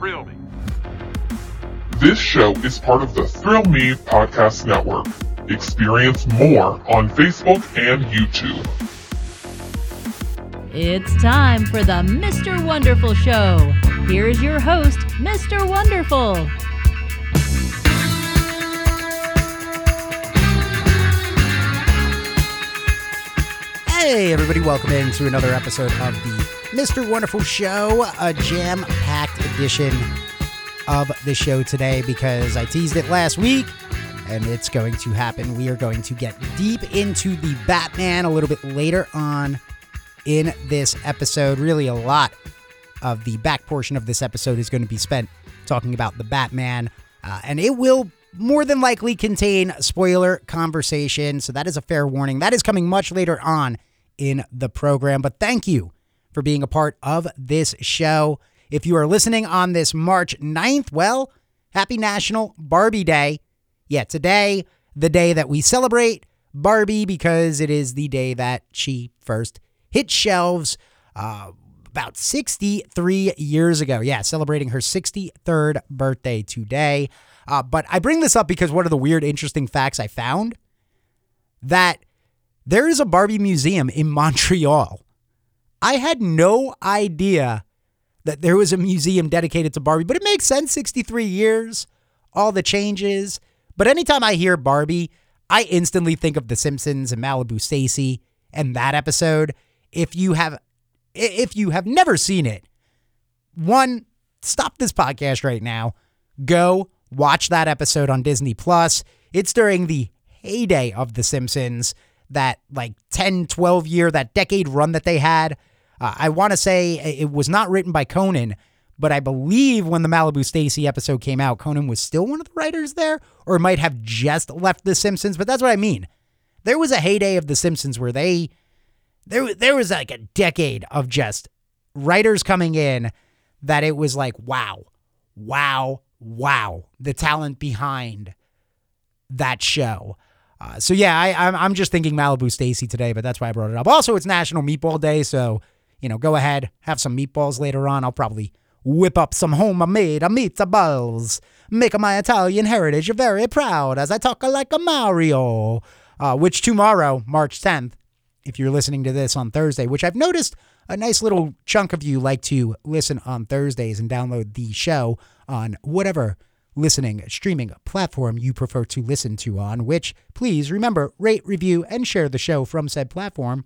Thrill Me. This show is part of the Thrill Me Podcast Network. Experience more on Facebook and YouTube. It's time for the Mr. Wonderful Show. Here's your host, Mr. Wonderful. Hey, everybody, welcome into another episode of the Mr. Wonderful Show, a jam packed edition of the show today because I teased it last week and it's going to happen. We are going to get deep into the Batman a little bit later on in this episode. Really, a lot of the back portion of this episode is going to be spent talking about the Batman, uh, and it will more than likely contain spoiler conversation. So that is a fair warning. That is coming much later on in the program. But thank you for being a part of this show. If you are listening on this March 9th, well, happy National Barbie Day. Yeah, today, the day that we celebrate Barbie because it is the day that she first hit shelves uh, about 63 years ago. Yeah, celebrating her 63rd birthday today. Uh, but I bring this up because one of the weird, interesting facts I found that there is a Barbie museum in Montreal. I had no idea that there was a museum dedicated to Barbie, but it makes sense 63 years, all the changes. But anytime I hear Barbie, I instantly think of The Simpsons and Malibu Stacy and that episode. If you have if you have never seen it, one, stop this podcast right now. Go watch that episode on Disney Plus. It's during the heyday of The Simpsons, that like 10, 12 year, that decade run that they had. Uh, I want to say it was not written by Conan, but I believe when the Malibu Stacy episode came out, Conan was still one of the writers there, or might have just left The Simpsons. But that's what I mean. There was a heyday of The Simpsons where they there there was like a decade of just writers coming in that it was like wow, wow, wow, the talent behind that show. Uh, so yeah, I, I'm I'm just thinking Malibu Stacy today, but that's why I brought it up. Also, it's National Meatball Day, so you know, go ahead, have some meatballs later on. I'll probably whip up some homemade meatballs, make my Italian heritage very proud as I talk like a Mario. Uh, which tomorrow, March 10th, if you're listening to this on Thursday, which I've noticed a nice little chunk of you like to listen on Thursdays and download the show on whatever listening streaming platform you prefer to listen to on, which please remember, rate, review, and share the show from said platform.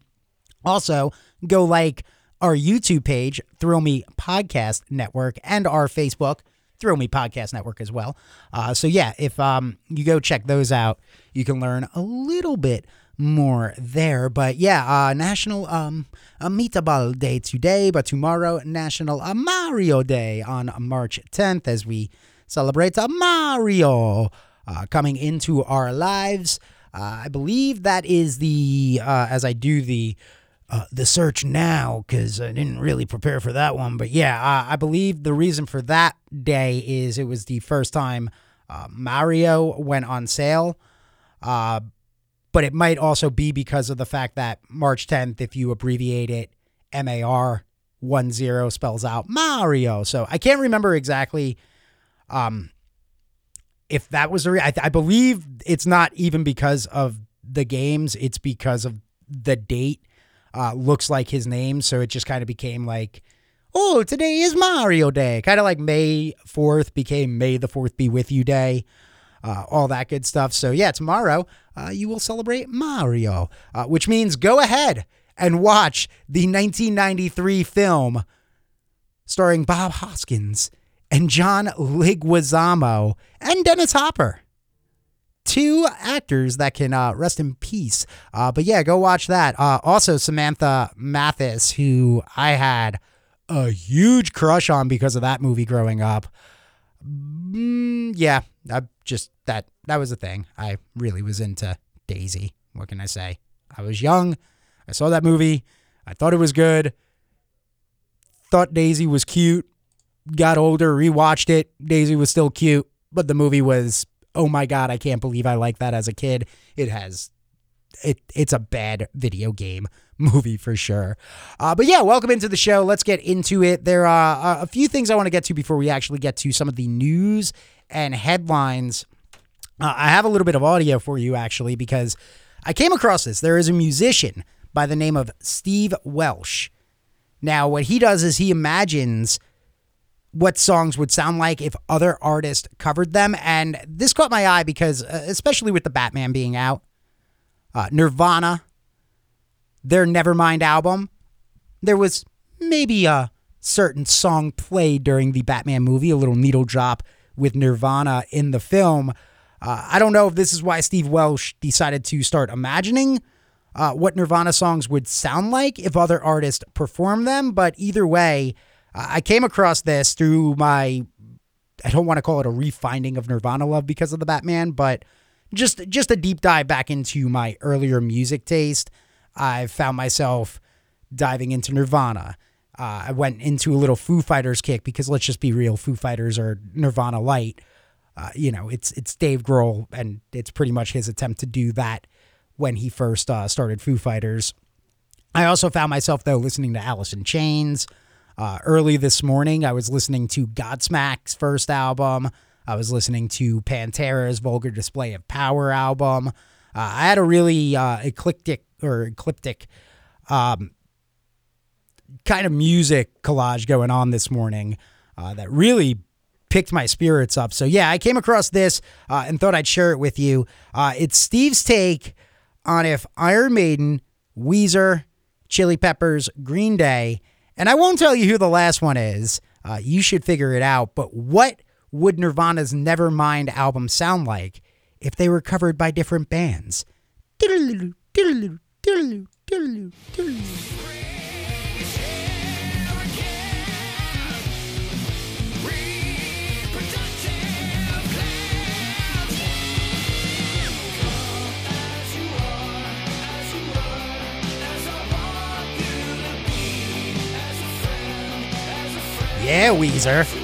Also, go like our YouTube page, Thrill Me Podcast Network, and our Facebook, Thrill Me Podcast Network as well. Uh, so yeah, if um, you go check those out, you can learn a little bit more there. But yeah, uh, National um, Meatball Day today, but tomorrow National Mario Day on March 10th as we celebrate Mario uh, coming into our lives. Uh, I believe that is the uh, as I do the uh, the search now because I didn't really prepare for that one. But yeah, I believe the reason for that day is it was the first time uh, Mario went on sale. Uh, but it might also be because of the fact that March 10th, if you abbreviate it, MAR 10 spells out Mario. So I can't remember exactly um, if that was the re- I, I believe it's not even because of the games, it's because of the date uh, looks like his name. So it just kind of became like, oh, today is Mario Day. Kind of like May 4th became May the 4th be with you day. Uh, all that good stuff. So, yeah, tomorrow uh, you will celebrate Mario, uh, which means go ahead and watch the 1993 film starring Bob Hoskins and John Leguizamo and Dennis Hopper two actors that can uh, rest in peace. Uh, but yeah, go watch that. Uh, also, Samantha Mathis, who I had a huge crush on because of that movie growing up. Mm, yeah, I just that that was a thing. I really was into Daisy. What can I say? I was young. I saw that movie. I thought it was good. Thought Daisy was cute. Got older, rewatched it. Daisy was still cute, but the movie was oh my god, I can't believe I like that as a kid. It has it it's a bad video game, movie for sure. Uh, but yeah, welcome into the show. Let's get into it. There are a few things I want to get to before we actually get to some of the news and headlines. Uh, I have a little bit of audio for you actually because I came across this. There is a musician by the name of Steve Welsh. Now, what he does is he imagines what songs would sound like if other artists covered them. And this caught my eye because, uh, especially with the Batman being out, uh, Nirvana, their Nevermind album, there was maybe a certain song played during the Batman movie, a little needle drop with Nirvana in the film. Uh, I don't know if this is why Steve Welsh decided to start imagining uh, what Nirvana songs would sound like if other artists performed them, but either way, I came across this through my I don't want to call it a refinding of Nirvana love because of the Batman, but just just a deep dive back into my earlier music taste. I found myself diving into Nirvana. Uh, I went into a little Foo Fighters kick because let's just be real, Foo Fighters are Nirvana light. Uh, you know, it's it's Dave Grohl, and it's pretty much his attempt to do that when he first uh, started Foo Fighters. I also found myself though listening to Alice in Chains. Uh, early this morning, I was listening to Godsmack's first album. I was listening to Pantera's Vulgar Display of Power album. Uh, I had a really uh, eclectic or ecliptic um, kind of music collage going on this morning uh, that really picked my spirits up. So, yeah, I came across this uh, and thought I'd share it with you. Uh, it's Steve's take on if Iron Maiden, Weezer, Chili Peppers, Green Day, and I won't tell you who the last one is. Uh, you should figure it out. But what would Nirvana's Nevermind album sound like if they were covered by different bands? Yeah, Weezer.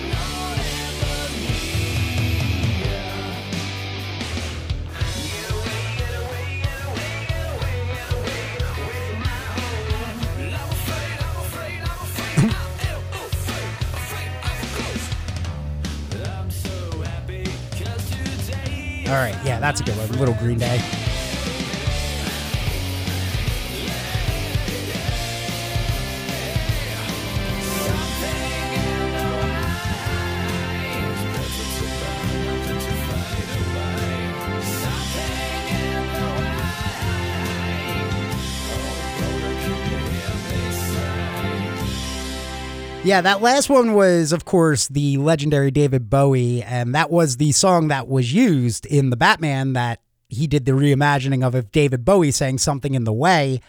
All right, yeah, that's a good one. Little Green Day. Yeah, that last one was, of course, the legendary David Bowie, and that was the song that was used in the Batman that he did the reimagining of if David Bowie sang something in the way.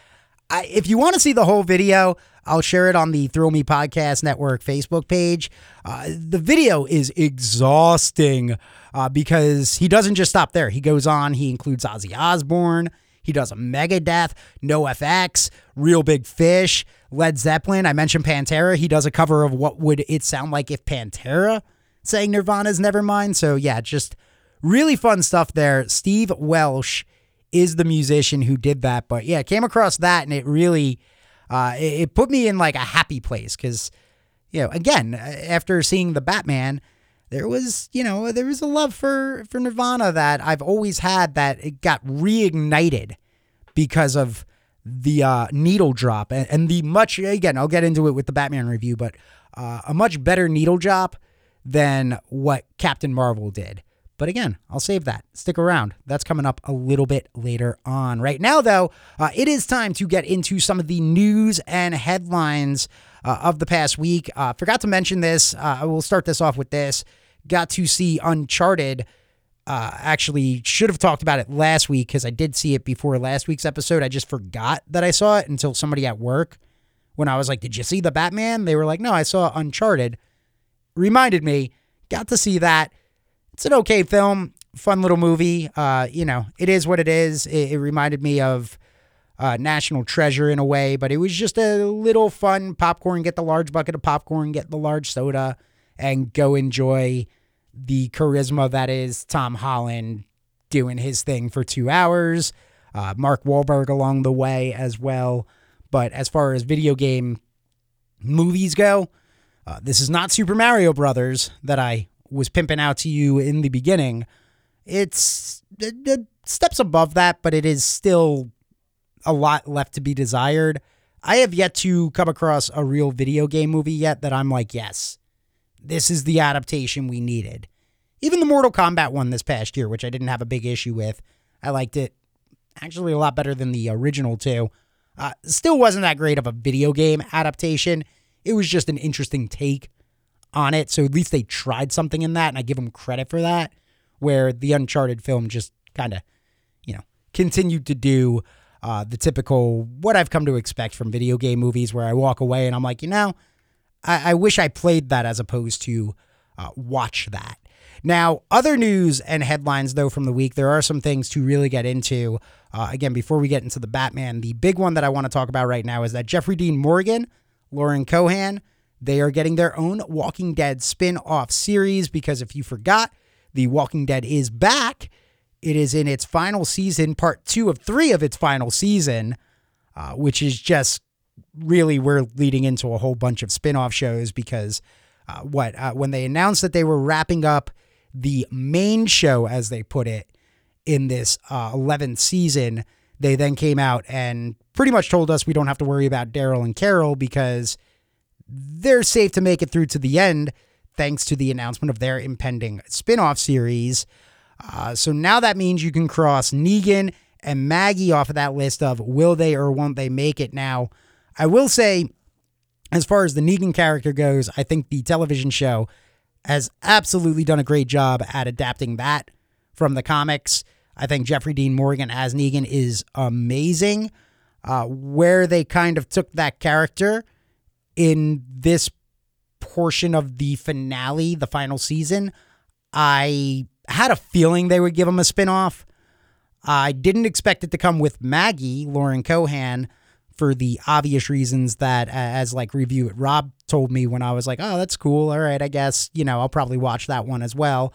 I, if you want to see the whole video, I'll share it on the Thrill Me Podcast Network Facebook page. Uh, the video is exhausting uh, because he doesn't just stop there. He goes on, he includes Ozzy Osbourne, he does a Megadeth, NoFX, Reel Big Fish, Led Zeppelin. I mentioned Pantera. He does a cover of what would it sound like if Pantera sang Nirvana's Nevermind. So yeah, just really fun stuff there. Steve Welsh is the musician who did that. But yeah, came across that and it really uh, it, it put me in like a happy place because you know again after seeing the Batman there was, you know, there was a love for for Nirvana that I've always had that it got reignited because of the uh, needle drop and, and, the much again I'll get into it with the Batman review, but uh, a much better needle drop than what Captain Marvel did. But again, I'll save that. Stick around. That's coming up a little bit later on. Right now, though, uh, it is time to get into some of the news and headlines uh, of the past week. Uh, forgot to mention this. Uh, I will start this off with this got to see Uncharted. Uh, actually, should have talked about it last week because I did see it before last week's episode. I just forgot that I saw it until somebody at work, when I was like, "Did you see the Batman?" They were like, "No, I saw Uncharted." Reminded me, got to see that. It's an okay film, fun little movie. Uh, you know, it is what it is. It, it reminded me of uh, National Treasure in a way, but it was just a little fun popcorn. Get the large bucket of popcorn, get the large soda and go enjoy the charisma that is Tom Holland doing his thing for two hours. Uh, Mark Wahlberg along the way as well. But as far as video game movies go, uh, this is not Super Mario Brothers that I was pimping out to you in the beginning. It's it, it steps above that, but it is still a lot left to be desired. I have yet to come across a real video game movie yet that I'm like, yes, this is the adaptation we needed. Even the Mortal Kombat one this past year, which I didn't have a big issue with, I liked it actually a lot better than the original two. Uh, still wasn't that great of a video game adaptation. It was just an interesting take on it. So at least they tried something in that, and I give them credit for that. Where the Uncharted film just kind of, you know, continued to do uh, the typical what I've come to expect from video game movies, where I walk away and I'm like, you know, I, I wish I played that as opposed to uh, watch that. Now, other news and headlines, though, from the week, there are some things to really get into. Uh, again, before we get into the Batman, the big one that I want to talk about right now is that Jeffrey Dean Morgan, Lauren Cohan, they are getting their own Walking Dead spin off series because if you forgot, The Walking Dead is back. It is in its final season, part two of three of its final season, uh, which is just really we're leading into a whole bunch of spin off shows because uh, what uh, when they announced that they were wrapping up the main show, as they put it, in this uh, 11th season, they then came out and pretty much told us we don't have to worry about Daryl and Carol because they're safe to make it through to the end thanks to the announcement of their impending spin off series. Uh, so now that means you can cross Negan and Maggie off of that list of will they or won't they make it. Now, I will say, as far as the Negan character goes, I think the television show has absolutely done a great job at adapting that from the comics. I think Jeffrey Dean Morgan as Negan is amazing. Uh, where they kind of took that character in this portion of the finale, the final season, I had a feeling they would give him a spinoff. I didn't expect it to come with Maggie, Lauren Cohan, for the obvious reasons that, as like review it, Rob told me when I was like, oh, that's cool. All right, I guess, you know, I'll probably watch that one as well.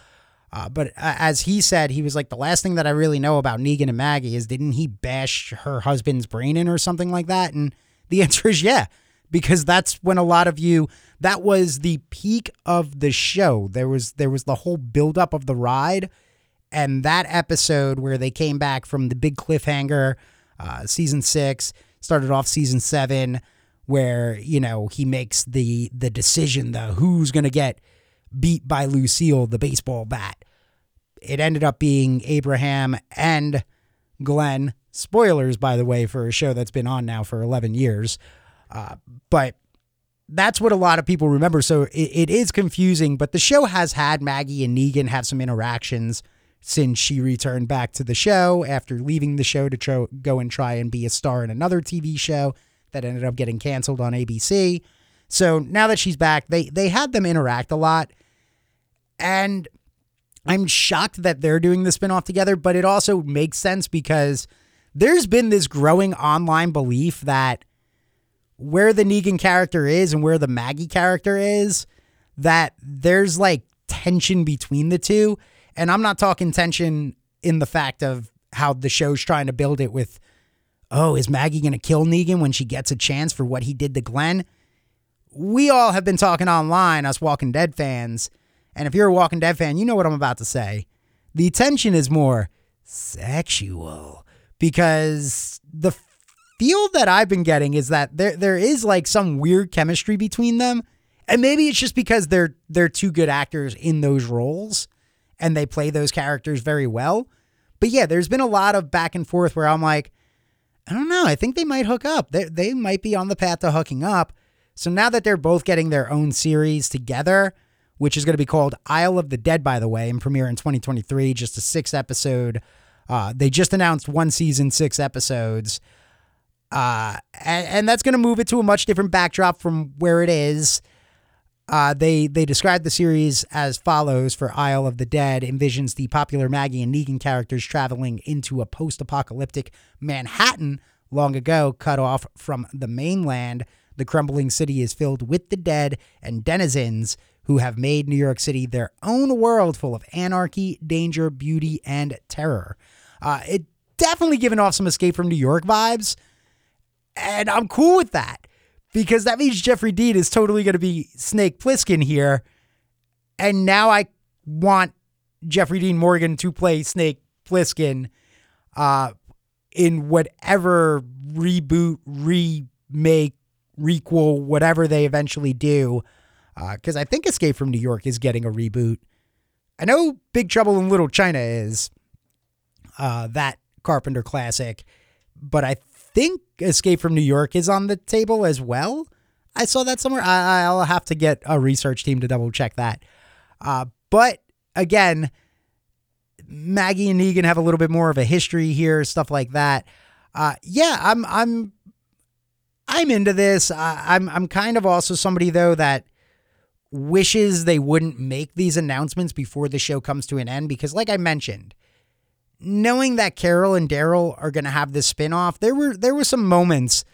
Uh, but as he said, he was like, the last thing that I really know about Negan and Maggie is didn't he bash her husband's brain in or something like that? And the answer is yeah, because that's when a lot of you, that was the peak of the show. There was, there was the whole buildup of the ride. And that episode where they came back from the big cliffhanger, uh, season six, started off season seven, where, you know, he makes the, the decision, the who's going to get beat by Lucille, the baseball bat. It ended up being Abraham and Glenn. Spoilers, by the way, for a show that's been on now for 11 years. Uh, but that's what a lot of people remember. So it, it is confusing, but the show has had Maggie and Negan have some interactions since she returned back to the show after leaving the show to tro- go and try and be a star in another TV show that ended up getting canceled on ABC. So now that she's back, they they had them interact a lot. And I'm shocked that they're doing the spinoff together, but it also makes sense because there's been this growing online belief that where the Negan character is and where the Maggie character is, that there's like tension between the two. And I'm not talking tension in the fact of how the show's trying to build it with, oh, is Maggie going to kill Negan when she gets a chance for what he did to Glenn? We all have been talking online, us Walking Dead fans, and if you're a Walking Dead fan, you know what I'm about to say. The tension is more sexual because the feel that I've been getting is that there there is like some weird chemistry between them. And maybe it's just because they're they're two good actors in those roles and they play those characters very well. But yeah, there's been a lot of back and forth where I'm like, I don't know, I think they might hook up. They they might be on the path to hooking up. So now that they're both getting their own series together, which is going to be called Isle of the Dead, by the way, and premiere in 2023. Just a six episode. Uh, they just announced one season, six episodes. Uh, and, and that's going to move it to a much different backdrop from where it is. Uh, they they described the series as follows for Isle of the Dead envisions the popular Maggie and Negan characters traveling into a post-apocalyptic Manhattan long ago cut off from the mainland. The crumbling city is filled with the dead and denizens who have made New York City their own world full of anarchy, danger, beauty, and terror. Uh, it definitely given off some escape from New York vibes. And I'm cool with that because that means Jeffrey Dean is totally going to be Snake Plissken here. And now I want Jeffrey Dean Morgan to play Snake Plissken uh, in whatever reboot, remake, requel, whatever they eventually do. Because uh, I think Escape from New York is getting a reboot. I know Big Trouble in Little China is uh, that Carpenter classic, but I think Escape from New York is on the table as well. I saw that somewhere. I, will have to get a research team to double check that. Uh, but again, Maggie and Negan have a little bit more of a history here, stuff like that. Uh, yeah, I'm I'm I'm into this. I'm I'm kind of also somebody though that wishes they wouldn't make these announcements before the show comes to an end because, like I mentioned, knowing that Carol and Daryl are going to have this spinoff, there were there were some moments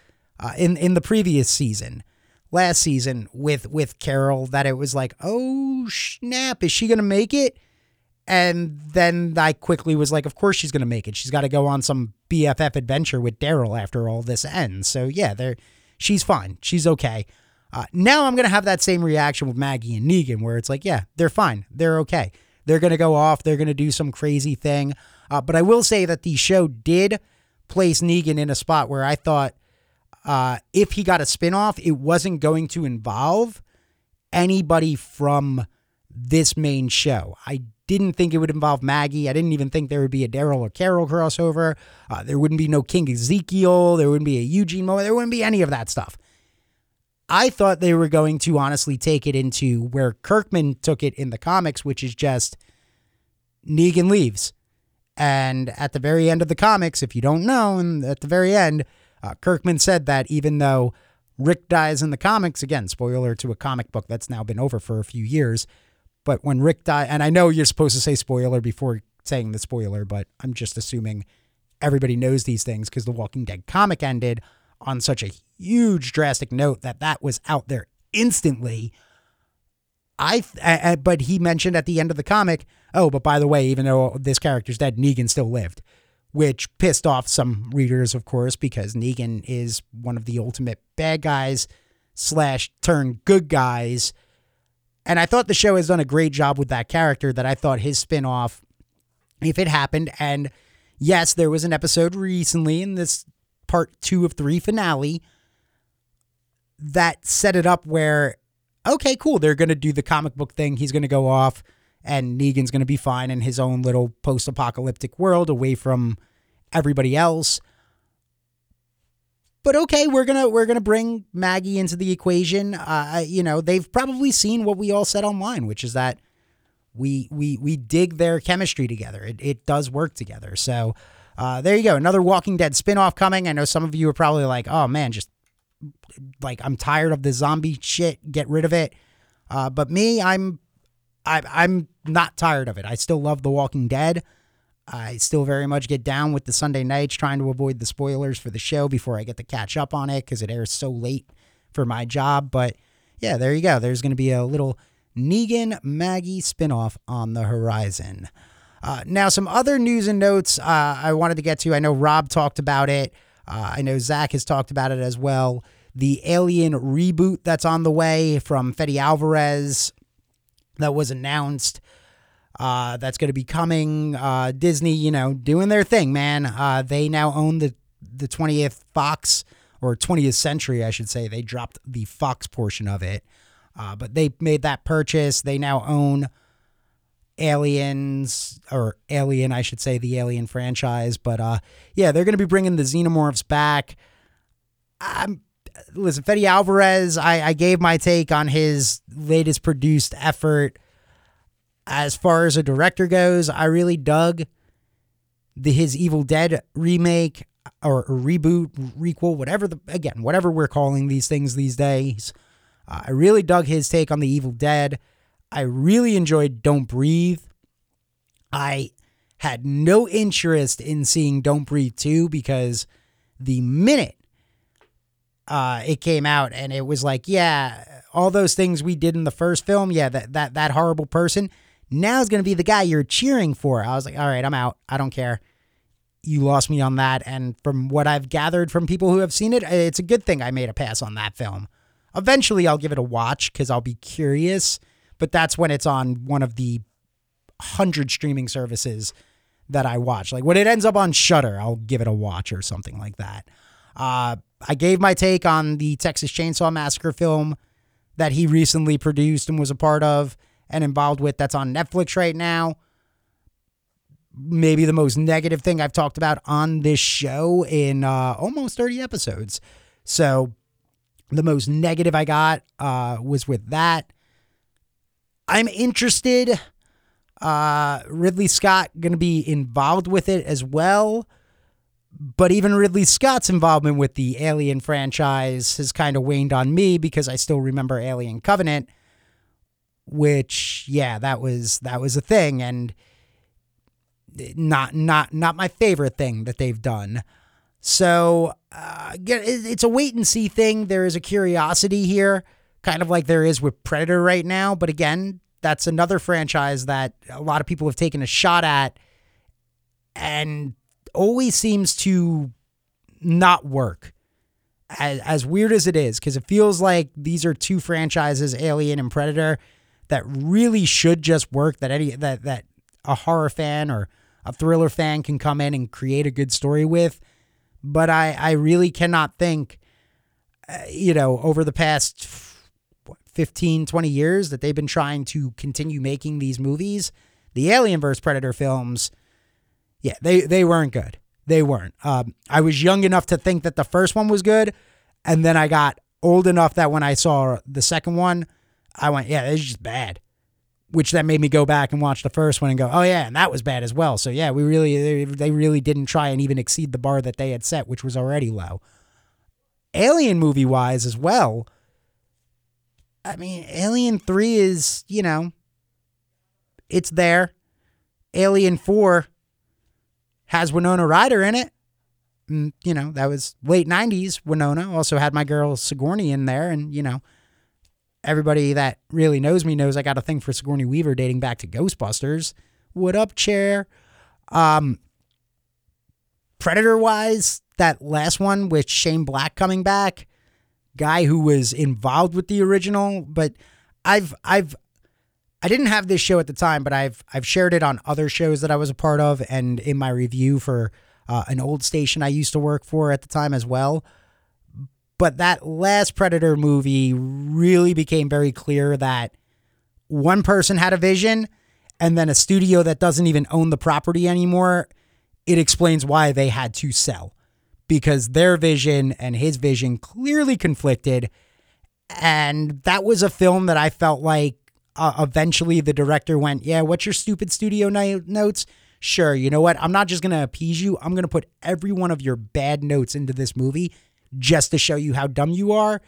uh, in in the previous season, last season with with Carol that it was like, oh snap, is she going to make it? And then I quickly was like, of course she's going to make it. She's got to go on some BFF adventure with Daryl after all this ends. So yeah, there, she's fine. She's okay. Uh, now I'm going to have that same reaction with Maggie and Negan, where it's like, yeah, they're fine. They're okay. They're going to go off. They're going to do some crazy thing. Uh, but I will say that the show did place Negan in a spot where I thought uh, if he got a spinoff, it wasn't going to involve anybody from this main show. I didn't think it would involve Maggie. I didn't even think there would be a Daryl or Carol crossover. Uh, there wouldn't be no King Ezekiel. There wouldn't be a Eugene moment. There wouldn't be any of that stuff. I thought they were going to honestly take it into where Kirkman took it in the comics, which is just Negan leaves. And at the very end of the comics, if you don't know, and at the very end, uh, Kirkman said that even though Rick dies in the comics, again, spoiler to a comic book that's now been over for a few years, but when Rick died, and I know you're supposed to say spoiler before saying the spoiler, but I'm just assuming everybody knows these things because the Walking Dead comic ended on such a huge drastic note that that was out there instantly. I, I but he mentioned at the end of the comic, oh, but by the way, even though this character's dead, Negan still lived, which pissed off some readers, of course, because Negan is one of the ultimate bad guys slash turn good guys and I thought the show has done a great job with that character that I thought his spinoff, if it happened, and yes, there was an episode recently in this part two of three finale that set it up where, okay, cool, they're going to do the comic book thing. He's going to go off and Negan's going to be fine in his own little post apocalyptic world away from everybody else but okay, we're gonna we're gonna bring Maggie into the equation. Uh, you know, they've probably seen what we all said online, which is that we we we dig their chemistry together. It it does work together. So uh, there you go, another Walking Dead spinoff coming. I know some of you are probably like, oh man, just like I'm tired of the zombie shit. Get rid of it. Uh, but me, I'm I, I'm not tired of it. I still love The Walking Dead. I still very much get down with the Sunday nights, trying to avoid the spoilers for the show before I get to catch up on it because it airs so late for my job. But yeah, there you go. There's going to be a little Negan Maggie spinoff on the horizon. Uh, now, some other news and notes uh, I wanted to get to. I know Rob talked about it. Uh, I know Zach has talked about it as well. The Alien reboot that's on the way from Fede Alvarez that was announced uh, that's going to be coming. Uh, Disney, you know, doing their thing, man. Uh, they now own the the 20th Fox or 20th Century, I should say. They dropped the Fox portion of it, uh, but they made that purchase. They now own Aliens or Alien, I should say, the Alien franchise. But uh, yeah, they're going to be bringing the Xenomorphs back. I'm listen, Fede Alvarez. I, I gave my take on his latest produced effort as far as a director goes, I really dug the his Evil Dead remake or, reboot, requel, whatever the again, whatever we're calling these things these days. Uh, I really dug his take on the Evil Dead. I really enjoyed Don't Breathe. I had no interest in seeing Don't Breathe 2 because the minute uh, it came out and it was like, yeah, all those things we did in the first film, yeah, that that that horrible person, now is going to be the guy you're cheering for. I was like, all right, I'm out. I don't care. you lost me on that. And from what I've gathered from people who have seen it, it's a good thing I made a pass on that film. Eventually, I'll give it a watch because I'll be curious, but that's when it's on one of the hundred streaming services that I watch. Like when it ends up on Shudder, I'll give it a watch or something like that. Uh, I gave my take on the Texas Chainsaw Massacre film that he recently produced and was a part of and involved with. That's on Netflix right now. Maybe the most negative thing I've talked about on this show in uh, almost 30 episodes. So the most negative I got uh, was with that. I'm interested. Uh, Ridley Scott going to be involved with it as well. But even Ridley Scott's involvement with the Alien franchise has kind of waned on me because I still remember Alien Covenant, which yeah, that was that was a thing and not not not my favorite thing that they've done. So uh, it's a wait and see thing. There is a curiosity here, kind of like there is with Predator right now. But again, that's another franchise that a lot of people have taken a shot at, and always seems to not work. As, as weird as it is, because it feels like these are two franchises, Alien and Predator, that really should just work. That any that that a horror fan or a thriller fan can come in and create a good story with. But I I really cannot think, uh, you know, over the past 15, 20 years that they've been trying to continue making these movies, the Alien vs Predator films yeah, they they weren't good. They weren't. Um, I was young enough to think that the first one was good, and then I got old enough that when I saw the second one, I went, yeah, it's just bad. Which then made me go back and watch the first one and go, oh yeah, and that was bad as well. So yeah, we really they, really didn't try and even exceed the bar that they had set, which was already low. Alien movie wise as well. I mean, Alien 3 is, you know, it's there. Alien 4 has Winona Ryder in it. And, you know, that was late 90s Winona. Also had my girl Sigourney in there. And, you know, everybody that really knows me knows I got a thing for Sigourney Weaver dating back to Ghostbusters. What up, chair? Um, Predator wise, that last one with Shane Black coming back, guy who was involved with the original, but I've I've I didn't have this show at the time, but I've I've shared it on other shows that I was a part of, and in my review for uh, an old station I used to work for at the time as well. But that last Predator movie really became very clear that one person had a vision, and then a studio that doesn't even own the property anymore. It explains why they had to sell because their vision and his vision clearly conflicted. And that was a film that I felt like uh, eventually the director went, Yeah, what's your stupid studio notes? Sure, you know what? I'm not just going to appease you. I'm going to put every one of your bad notes into this movie just to show you how dumb you are.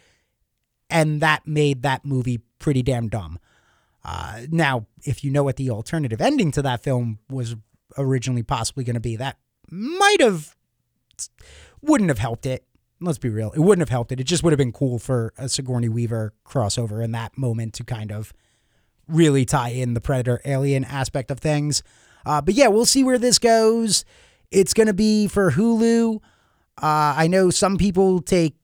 And that made that movie pretty damn dumb. Uh, now, if you know what the alternative ending to that film was originally possibly going to be, that might have, wouldn't have helped it. Let's be real. It wouldn't have helped it. It just would have been cool for a Sigourney Weaver crossover in that moment to kind of really tie in the Predator Alien aspect of things. Uh, but yeah, we'll see where this goes. It's going to be for Hulu. Uh, I know some people take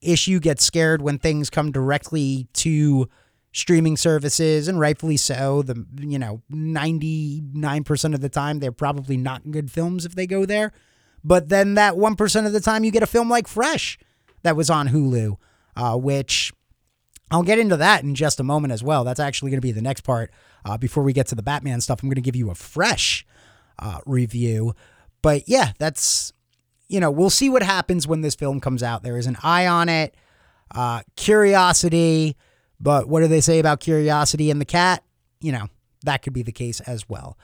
issue, get scared when things come directly to streaming services, and rightfully so. The you know ninety nine percent of the time they're probably not good films if they go there. But then that one percent of the time you get a film like Fresh that was on Hulu, uh, which I'll get into that in just a moment as well. That's actually going to be the next part. Uh, before we get to the Batman stuff, I'm going to give you a fresh uh, review. But yeah, that's, you know, we'll see what happens when this film comes out. There is an eye on it, uh, curiosity. But what do they say about curiosity and the cat? You know, that could be the case as well.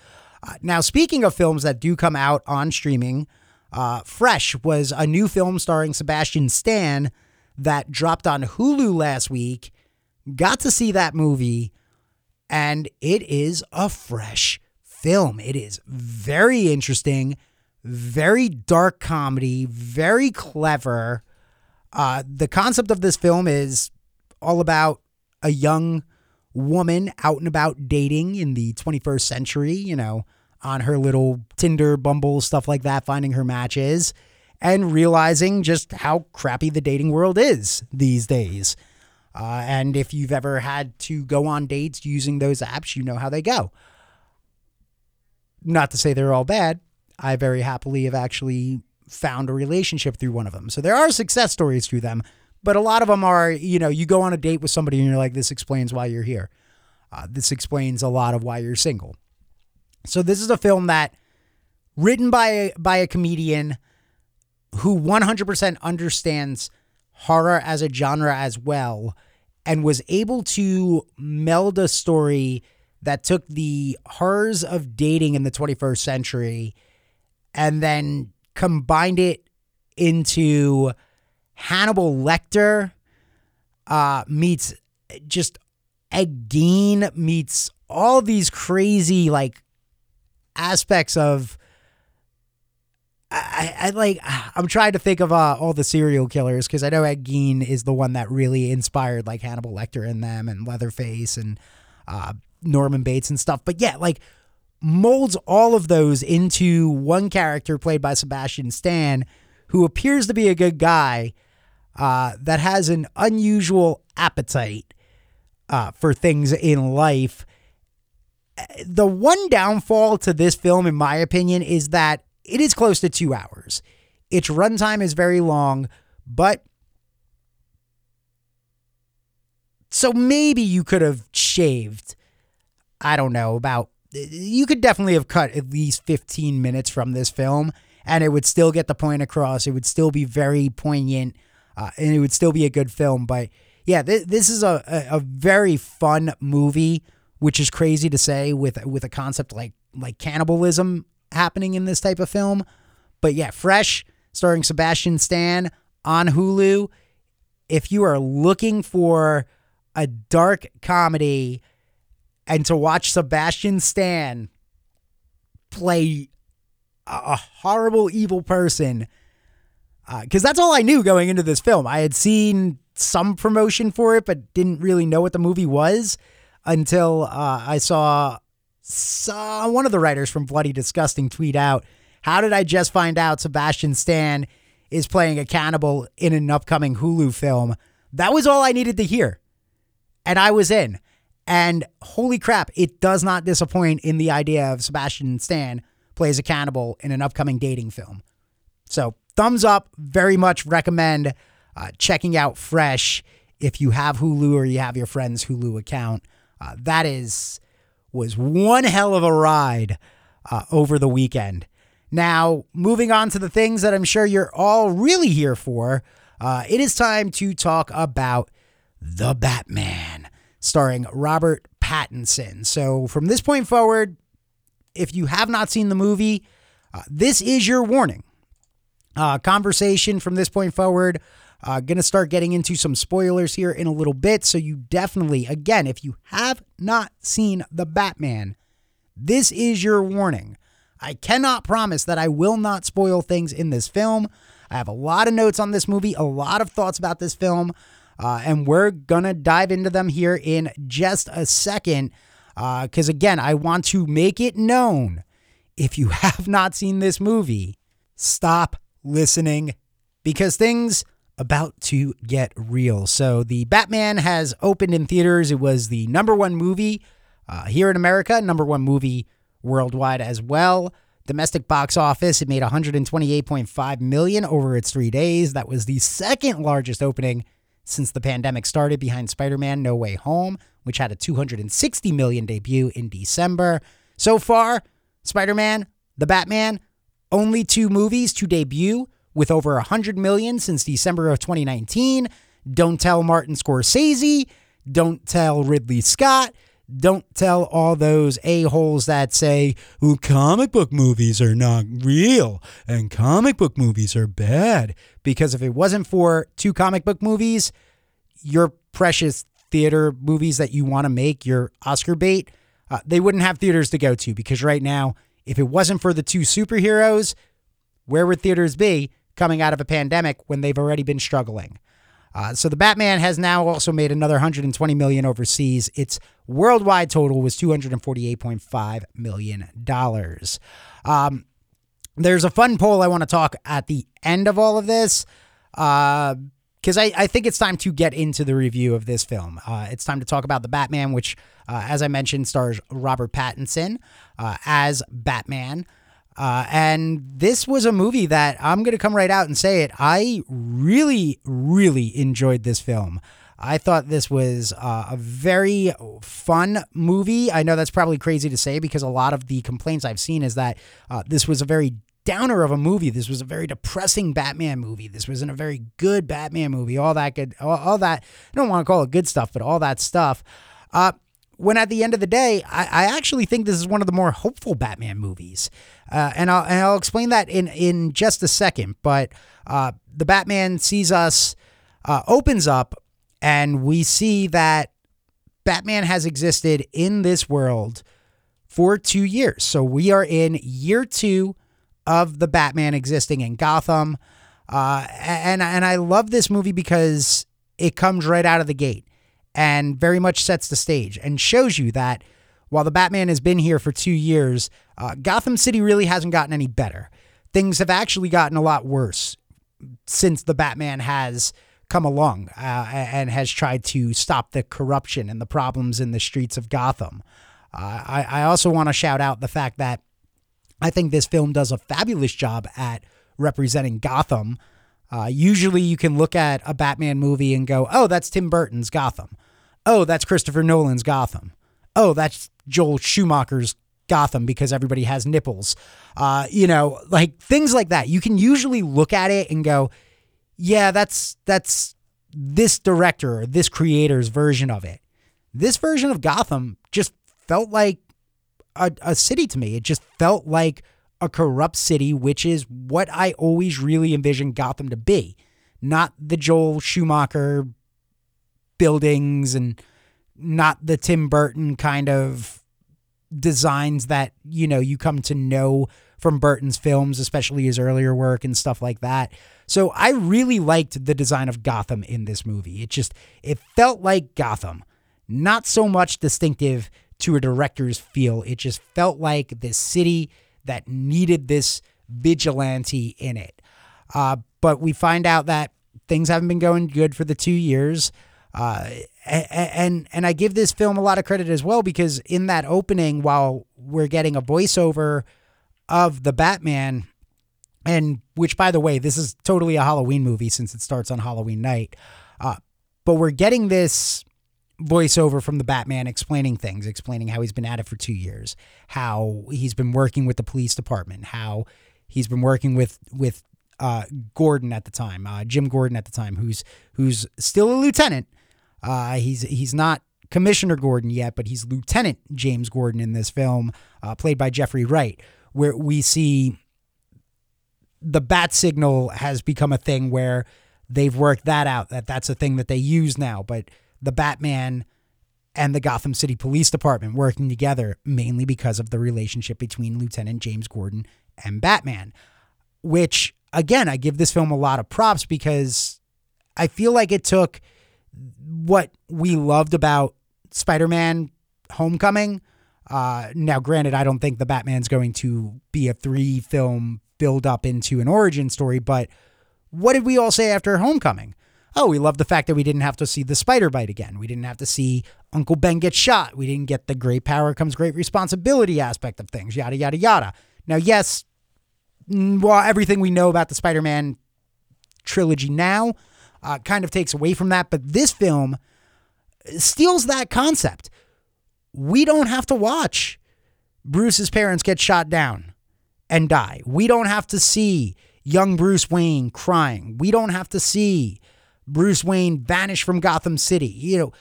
Uh, now, speaking of films that do come out on streaming, uh, Fresh was a new film starring Sebastian Stan that dropped on Hulu last week. Got to see that movie, and it is a fresh film. It is very interesting, very dark comedy, very clever. Uh, the concept of this film is all about a young woman out and about dating in the 21st century, you know, on her little Tinder, Bumble, stuff like that, finding her matches and realizing just how crappy the dating world is these days. Uh, and if you've ever had to go on dates using those apps, you know how they go. Not to say they're all bad. I very happily have actually found a relationship through one of them. So there are success stories through them, but a lot of them are, you know, you go on a date with somebody and you're like, this explains why you're here. Uh, this explains a lot of why you're single. So this is a film that written by by a comedian who 100% understands horror as a genre as well and was able to meld a story that took the horrors of dating in the 21st century and then combined it into Hannibal Lecter uh, meets just Ed Gein meets all these crazy like aspects of I, I like I'm trying to think of uh, all the serial killers because I know Ed Gein is the one that really inspired like Hannibal Lecter in them and Leatherface and uh, Norman Bates and stuff. But yeah, like molds all of those into one character played by Sebastian Stan, who appears to be a good guy uh, that has an unusual appetite uh, for things in life. The one downfall to this film, in my opinion, is that it is close to two hours. Its runtime is very long, but so maybe you could have shaved, I don't know, about, you could definitely have cut at least 15 minutes from this film and it would still get the point across. It would still be very poignant uh, and it would still be a good film. But yeah, th- this is a, a, a very fun movie, which is crazy to say with with a concept like like cannibalism happening in this type of film. But yeah, Fresh, starring Sebastian Stan on Hulu. If you are looking for a dark comedy and to watch Sebastian Stan play a horrible, evil person, because uh, that's all I knew going into this film. I had seen some promotion for it, but didn't really know what the movie was until uh, I saw saw one of the writers from Bloody Disgusting tweet out, How did I just find out Sebastian Stan is playing a cannibal in an upcoming Hulu film? That was all I needed to hear. And I was in. And holy crap, it does not disappoint in the idea of Sebastian Stan plays a cannibal in an upcoming dating film. So, thumbs up. Very much recommend uh, checking out Fresh if you have Hulu or you have your friend's Hulu account. Uh, that is was one hell of a ride uh, over the weekend. Now, moving on to the things that I'm sure you're all really here for, uh, it is time to talk about The Batman, starring Robert Pattinson. So, from this point forward, if you have not seen the movie, uh, this is your warning. Uh, conversation from this point forward uh, to start getting into some spoilers here in a little bit. So, you definitely, again, if you have not seen The Batman, this is your warning. I cannot promise that I will not spoil things in this film. I have a lot of notes on this movie, a lot of thoughts about this film, uh, and we're going to dive into them here in just a second. Because, uh, again, I want to make it known if you have not seen this movie, stop listening because things about to get real. So, the Batman has opened in theaters. It was the number one movie uh, here in America, number one movie worldwide as well. Domestic box office, it made 128.5 million over its three days. That was the second largest opening since the pandemic started, behind Spider-Man: No Way Home, which had a 260 million debut in December. So far, Spider-Man, The Batman, only two movies to debut with over 100 million since December of 2019. Don't tell Martin Scorsese. Don't tell Ridley Scott. Don't tell all those a-holes that say, well, comic book movies are not real and comic book movies are bad. Because if it wasn't for two comic book movies, your precious theater movies that you want to make, your Oscar bait, uh, they wouldn't have theaters to go to. Because right now, if it wasn't for the two superheroes, where would theaters be? coming out of a pandemic when they've already been struggling. Uh, so the Batman has now also made another 120 million overseas. Its worldwide total was 248.5 million dollars. Um, there's a fun poll I want to talk at the end of all of this. Uh, because I, I think it's time to get into the review of this film. Uh, it's time to talk about the Batman, which, uh, as I mentioned, stars Robert Pattinson uh, as Batman. Uh, and this was a movie that I'm going to come right out and say it. I really, really enjoyed this film. I thought this was uh, a very fun movie. I know that's probably crazy to say because a lot of the complaints I've seen is that uh, this was a very downer of a movie. This was a very depressing Batman movie. This wasn't a very good Batman movie. All that good, all, all that. I don't want to call it good stuff, but all that stuff. Uh, when at the end of the day, I, I, actually think this is one of the more hopeful Batman movies, uh, and I'll and I'll explain that in in just a second. But uh, the Batman sees us, uh, opens up, and we see that Batman has existed in this world for two years. So we are in year two of the Batman existing in Gotham. Uh, and and I love this movie because it comes right out of the gate and very much sets the stage and shows you that while the Batman has been here for two years, uh, Gotham City really hasn't gotten any better. Things have actually gotten a lot worse since the Batman has come along uh, and has tried to stop the corruption and the problems in the streets of Gotham. Uh, I, I also want to shout out the fact that I think this film does a fabulous job at representing Gotham. Uh, usually, you can look at a Batman movie and go, "Oh, that's Tim Burton's Gotham. Oh, that's Christopher Nolan's Gotham. Oh, that's Joel Schumacher's Gotham because everybody has nipples." Uh, you know, like things like that. You can usually look at it and go, "Yeah, that's that's this director or this creator's version of it." This version of Gotham just felt like a, a city to me. It just felt like a corrupt city, which is what I always really envisioned Gotham to be. Not the Joel Schumacher buildings and not the Tim Burton kind of designs that, you know, you come to know from Burton's films, especially his earlier work and stuff like that. So I really liked the design of Gotham in this movie. It just it felt like Gotham. Not so much distinctive to a director's feel. It just felt like this city that needed this vigilante in it. Uh, but we find out that things haven't been going good for the two years. Uh, and and I give this film a lot of credit as well because in that opening, while we're getting a voiceover of the Batman, and which by the way, this is totally a Halloween movie since it starts on Halloween night. Uh, but we're getting this voiceover from the Batman explaining things, explaining how he's been at it for two years, how he's been working with the police department, how he's been working with with uh, Gordon at the time, uh, Jim Gordon at the time, who's who's still a lieutenant. Uh, he's he's not Commissioner Gordon yet, but he's Lieutenant James Gordon in this film, uh, played by Jeffrey Wright, where we see the bat signal has become a thing where they've worked that out that that's a thing that they use now, but the Batman and the Gotham City Police Department working together, mainly because of the relationship between Lieutenant James Gordon and Batman. Which, again, I give this film a lot of props because I feel like it took what we loved about Spider Man Homecoming. Uh, now, granted, I don't think the Batman's going to be a three film build up into an origin story, but what did we all say after Homecoming? Oh, we love the fact that we didn't have to see the spider bite again. We didn't have to see Uncle Ben get shot. We didn't get the great power comes great responsibility aspect of things, yada, yada, yada. Now, yes, well, everything we know about the Spider Man trilogy now uh, kind of takes away from that, but this film steals that concept. We don't have to watch Bruce's parents get shot down and die. We don't have to see young Bruce Wayne crying. We don't have to see Bruce Wayne vanished from Gotham City. You know,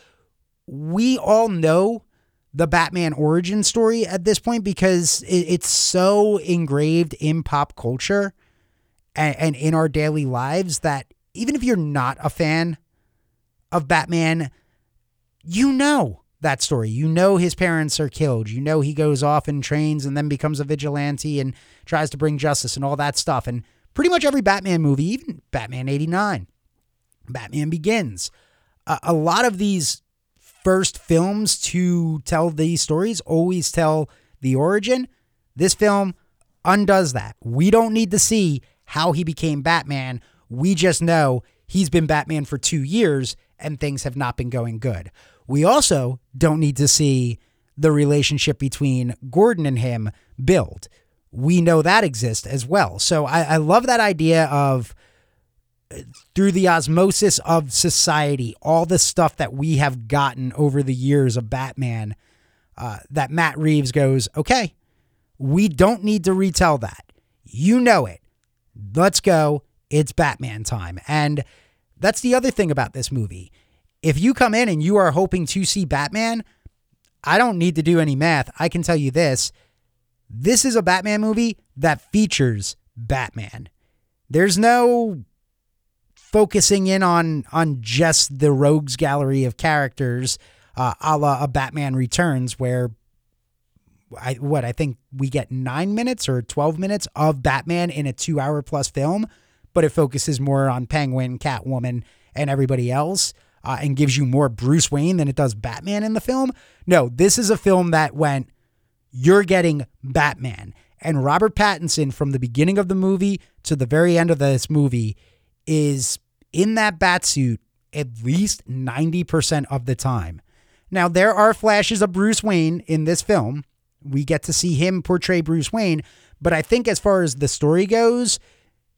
we all know the Batman origin story at this point because it's so engraved in pop culture and, in our daily lives that even if you're not a fan of Batman, you know that story. You know his parents are killed. You know he goes off and trains and then becomes a vigilante and tries to bring justice and all that stuff. And pretty much every Batman movie, even Batman 89, Batman Begins. Uh, a lot of these first films to tell these stories always tell the origin. This film undoes that. We don't need to see how he became Batman. We just know he's been Batman for two years and things have not been going good. We also don't need to see the relationship between Gordon and him build. We know that exists as well. So I, I love that idea of through the osmosis of society, all the stuff that we have gotten over the years of Batman, uh, that Matt Reeves goes, okay, we don't need to retell that. You know it. Let's go. It's Batman time. And that's the other thing about this movie. If you come in and you are hoping to see Batman, I don't need to do any math. I can tell you this this is a Batman movie that features Batman. There's no focusing in on on just the rogues gallery of characters, uh, a la a Batman Returns, where I what I think we get nine minutes or twelve minutes of Batman in a two hour plus film, but it focuses more on Penguin, Catwoman, and everybody else. Uh, and gives you more Bruce Wayne than it does Batman in the film. No, this is a film that went, you're getting Batman. And Robert Pattinson, from the beginning of the movie to the very end of this movie, is in that bat suit at least 90% of the time. Now, there are flashes of Bruce Wayne in this film. We get to see him portray Bruce Wayne, but I think as far as the story goes,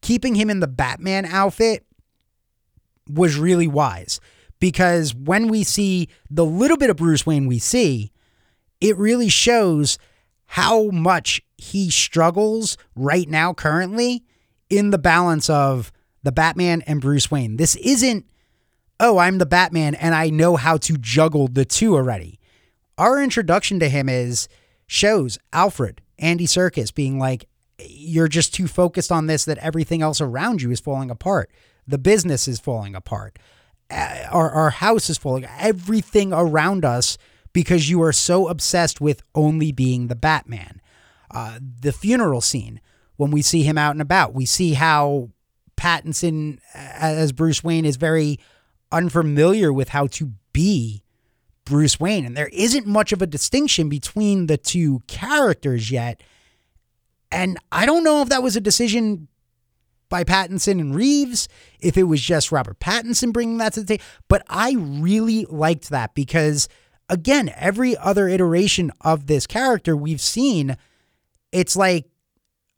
keeping him in the Batman outfit was really wise because when we see the little bit of Bruce Wayne we see, it really shows how much he struggles right now, currently, in the balance of the Batman and Bruce Wayne. This isn't, oh, I'm the Batman and I know how to juggle the two already. Our introduction to him is shows Alfred, Andy Serkis being like, you're just too focused on this that everything else around you is falling apart. The business is falling apart. Uh, our, our house is falling. Everything around us because you are so obsessed with only being the Batman. Uh, the funeral scene, when we see him out and about, we see how Pattinson uh, as Bruce Wayne is very unfamiliar with how to be Bruce Wayne. And there isn't much of a distinction between the two characters yet. And I don't know if that was a decision by Pattinson and Reeves, if it was just Robert Pattinson bringing that to the table. But I really liked that because, again, every other iteration of this character we've seen, it's like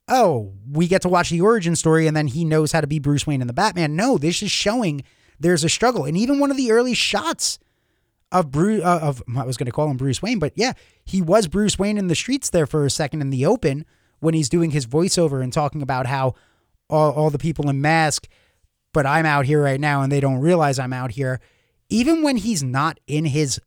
oh, we get to watch the origin story and then he knows how to be Bruce Wayne in the Batman. No, this is showing there's a struggle. And even one of the early shots of Bruce, uh, of I was going to call him Bruce Wayne, but yeah, he was Bruce Wayne in the streets there for a second in the open when he's doing his voiceover and talking about how all, all the people in mask, but I'm out here right now and they don't realize I'm out here. Even when he's not in his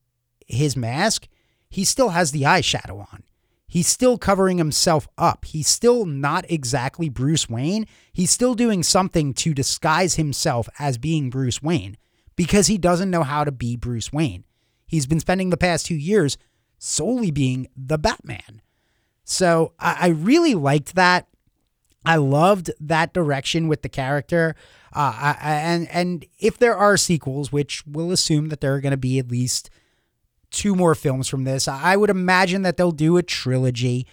his mask, he still has the eyeshadow on he's still covering himself up. He's still not exactly Bruce Wayne. He's still doing something to disguise himself as being Bruce Wayne because he doesn't know how to be Bruce Wayne. He's been spending the past two years solely being the Batman. So I, I really liked that. I loved that direction with the character. Uh, I, and and if there are sequels, which we'll assume that there are going to be at least two more films from this. I would imagine that they'll do a trilogy.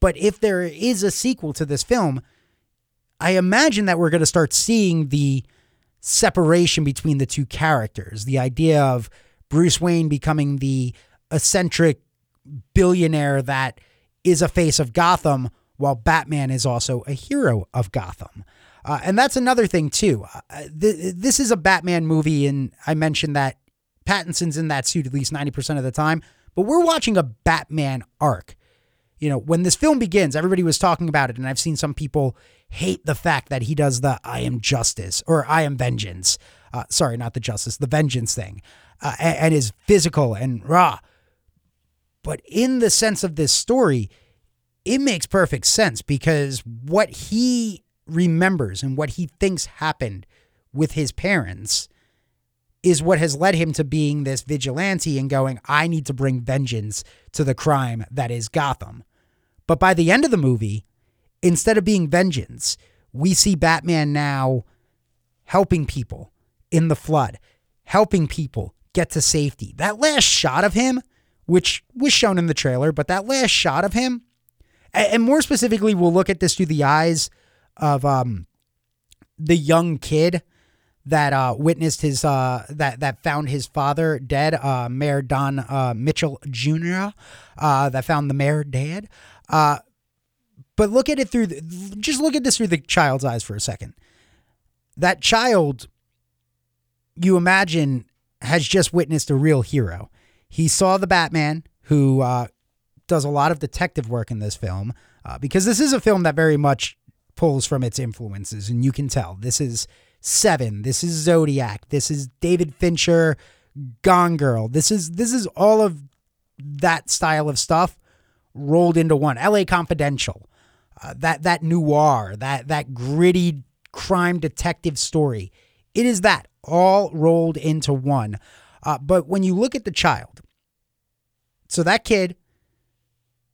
But if there is a sequel to this film, I imagine that we're going to start seeing the separation between the two characters. The idea of Bruce Wayne becoming the eccentric billionaire that is a face of Gotham, while Batman is also a hero of Gotham. Uh, and that's another thing, too. Uh, th- this is a Batman movie, and I mentioned that Pattinson's in that suit at least 90% of the time, but we're watching a Batman arc. You know, when this film begins, everybody was talking about it, and I've seen some people hate the fact that he does the I am justice or I am vengeance. Uh, sorry, not the justice, the vengeance thing, uh, and, and is physical and raw. But in the sense of this story, it makes perfect sense because what he remembers and what he thinks happened with his parents is what has led him to being this vigilante and going, I need to bring vengeance to the crime that is Gotham. But by the end of the movie, instead of being vengeance, we see Batman now helping people in the flood, helping people get to safety. That last shot of him, which was shown in the trailer, but that last shot of him, and more specifically, we'll look at this through the eyes of um, the young kid that uh, witnessed his uh, that that found his father dead, uh, Mayor Don uh, Mitchell Jr. Uh, that found the mayor dead. Uh, but look at it through the, just look at this through the child's eyes for a second. That child, you imagine, has just witnessed a real hero. He saw the Batman who does a lot of detective work in this film because this is a film that very much pulls from its influences, and you can tell this is Seven. This is Zodiac. This is David Fincher, Gone Girl. This is this is all of that style of stuff rolled into one. L.A. Confidential, uh, that that noir, that that gritty crime detective story. It is that all rolled into one. Uh, but when you look at the child, so that kid,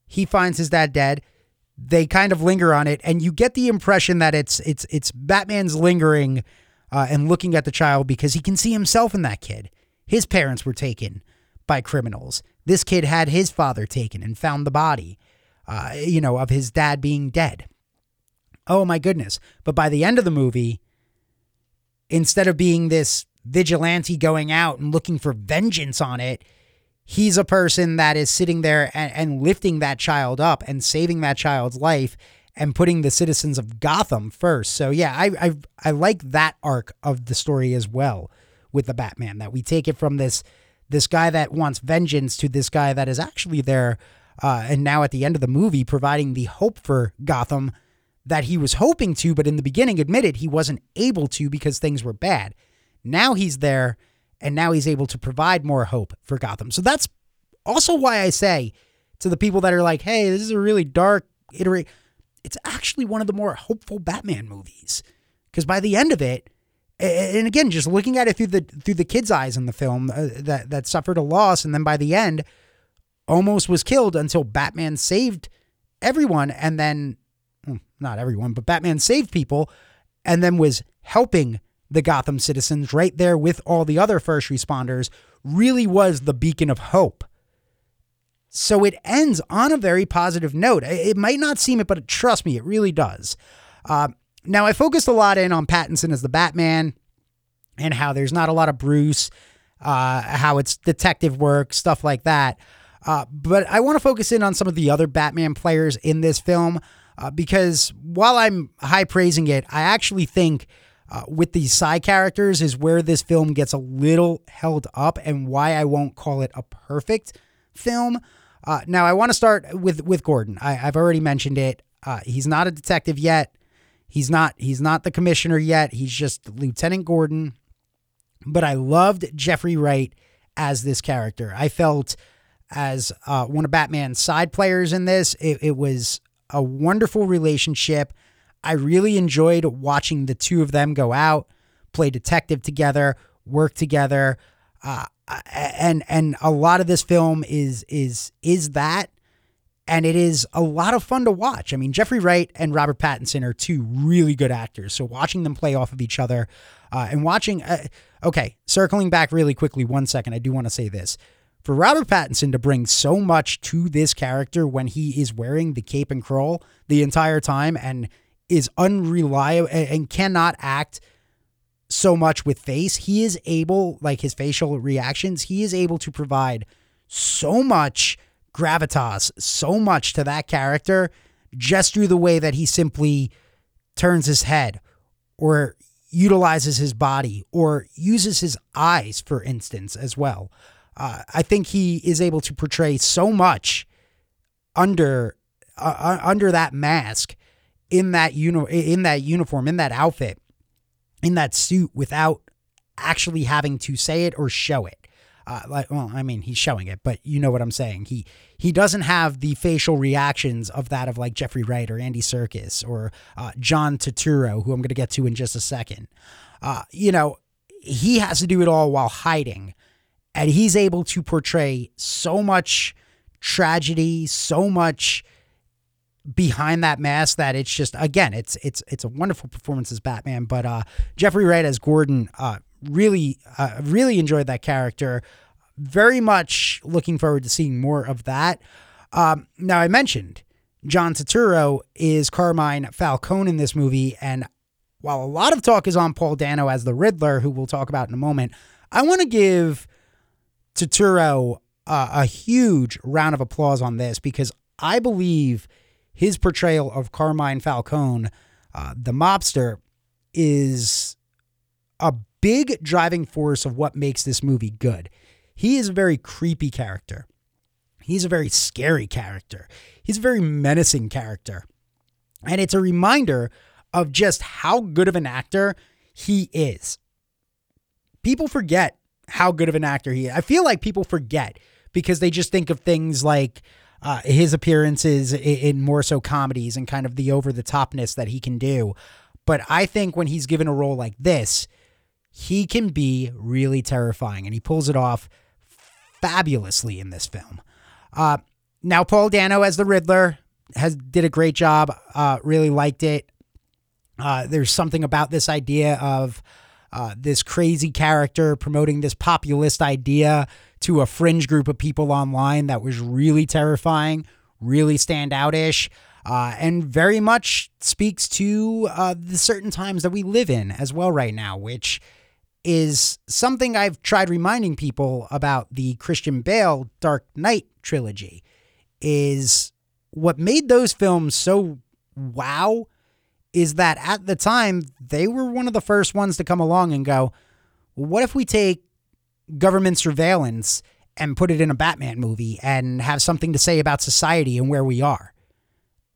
he finds his dad dead. They kind of linger on it, and you get the impression that it's it's it's Batman's lingering uh, and looking at the child because he can see himself in that kid. His parents were taken by criminals. This kid had his father taken and found the body, uh, you know, of his dad being dead. Oh my goodness! But by the end of the movie, instead of being this vigilante going out and looking for vengeance on it, he's a person that is sitting there and, and, lifting that child up and saving that child's life and putting the citizens of Gotham first. So yeah, I I I like that arc of the story as well with the Batman that we take it from this this guy that wants vengeance to this guy that is actually there uh, and now at the end of the movie providing the hope for Gotham that he was hoping to, but in the beginning admitted he wasn't able to because things were bad. Now he's there and now he's able to provide more hope for Gotham. So that's also why I say to the people that are like, "Hey, this is a really dark iterate." It's actually one of the more hopeful Batman movies because by the end of it, and again, just looking at it through the through the kid's eyes in the film uh, that that suffered a loss, and then by the end, almost was killed until Batman saved everyone, and then hmm, not everyone, but Batman saved people, and then was helping the Gotham citizens right there with all the other first responders, really was the beacon of hope. So it ends on a very positive note. It might not seem it, but trust me, it really does. Uh, now, I focused a lot in on Pattinson as the Batman and how there's not a lot of Bruce, uh, how it's detective work, stuff like that. Uh, but I want to focus in on some of the other Batman players in this film uh, because while I'm high praising it, I actually think uh, with these side characters is where this film gets a little held up and why I won't call it a perfect film. Uh, now, I want to start with with Gordon. I, have already mentioned it. Uh, he's not a detective yet. He's not. He's not the commissioner yet. He's just Lieutenant Gordon. But I loved Jeffrey Wright as this character. I felt as uh, one of Batman's side players in this. It, it was a wonderful relationship. I really enjoyed watching the two of them go out, play detective together, work together. Uh, and and a lot of this film is is is that and it is a lot of fun to watch. I mean, Jeffrey Wright and Robert Pattinson are two really good actors. So watching them play off of each other uh, and watching, uh, okay, circling back really quickly, one second, I do want to say this. For Robert Pattinson to bring so much to this character when he is wearing the cape and cowl the entire time and is unreliable and cannot act so much with face. He is able, like his facial reactions, he is able to provide so much gravitas, so much to that character just through the way that he simply turns his head or utilizes his body or uses his eyes, for instance, as well. Uh, I think he is able to portray so much under uh, uh under that mask in that uni- in that uniform in that outfit in that suit without actually having to say it or show it. Uh, like, well, I mean, he's showing it, but you know what I'm saying. He he doesn't have the facial reactions of that of like Jeffrey Wright or Andy Serkis or uh, John Turturro, who I'm going to get to in just a second. Uh, you know, he has to do it all while hiding, and he's able to portray so much tragedy, so much behind that mask that it's just again it's it's it's a wonderful performance as Batman but uh Jeffrey Wright as Gordon uh really, uh, really enjoyed that character. Very much looking forward to seeing more of that. Um, now, I mentioned John Turturro is Carmine Falcone in this movie, and while a lot of talk is on Paul Dano as the Riddler, who we'll talk about in a moment, I want to give Turturro uh, a huge round of applause on this because I believe his portrayal of Carmine Falcone, uh, the mobster, is a big driving force of what makes this movie good. He is a very creepy character. He's a very scary character. He's a very menacing character. And it's a reminder of just how good of an actor he is. People forget how good of an actor he is. I feel like people forget because they just think of things like uh, his appearances in, in more so comedies and kind of the over the topness that he can do. But I think when he's given a role like this, he can be really terrifying and he pulls it off fabulously in this film. Uh, now, Paul Dano as the Riddler has did a great job. Uh, really liked it. Uh, there's something about this idea of uh, this crazy character promoting this populist idea to a fringe group of people online that was really terrifying, really standoutish, uh, and very much speaks to uh, the certain times that we live in as well right now, which is something I've tried reminding people about the Christian Bale Dark Knight trilogy. Is what made those films so wow is that at the time they were one of the first ones to come along and go, what if we take government surveillance and put it in a Batman movie and have something to say about society and where we are?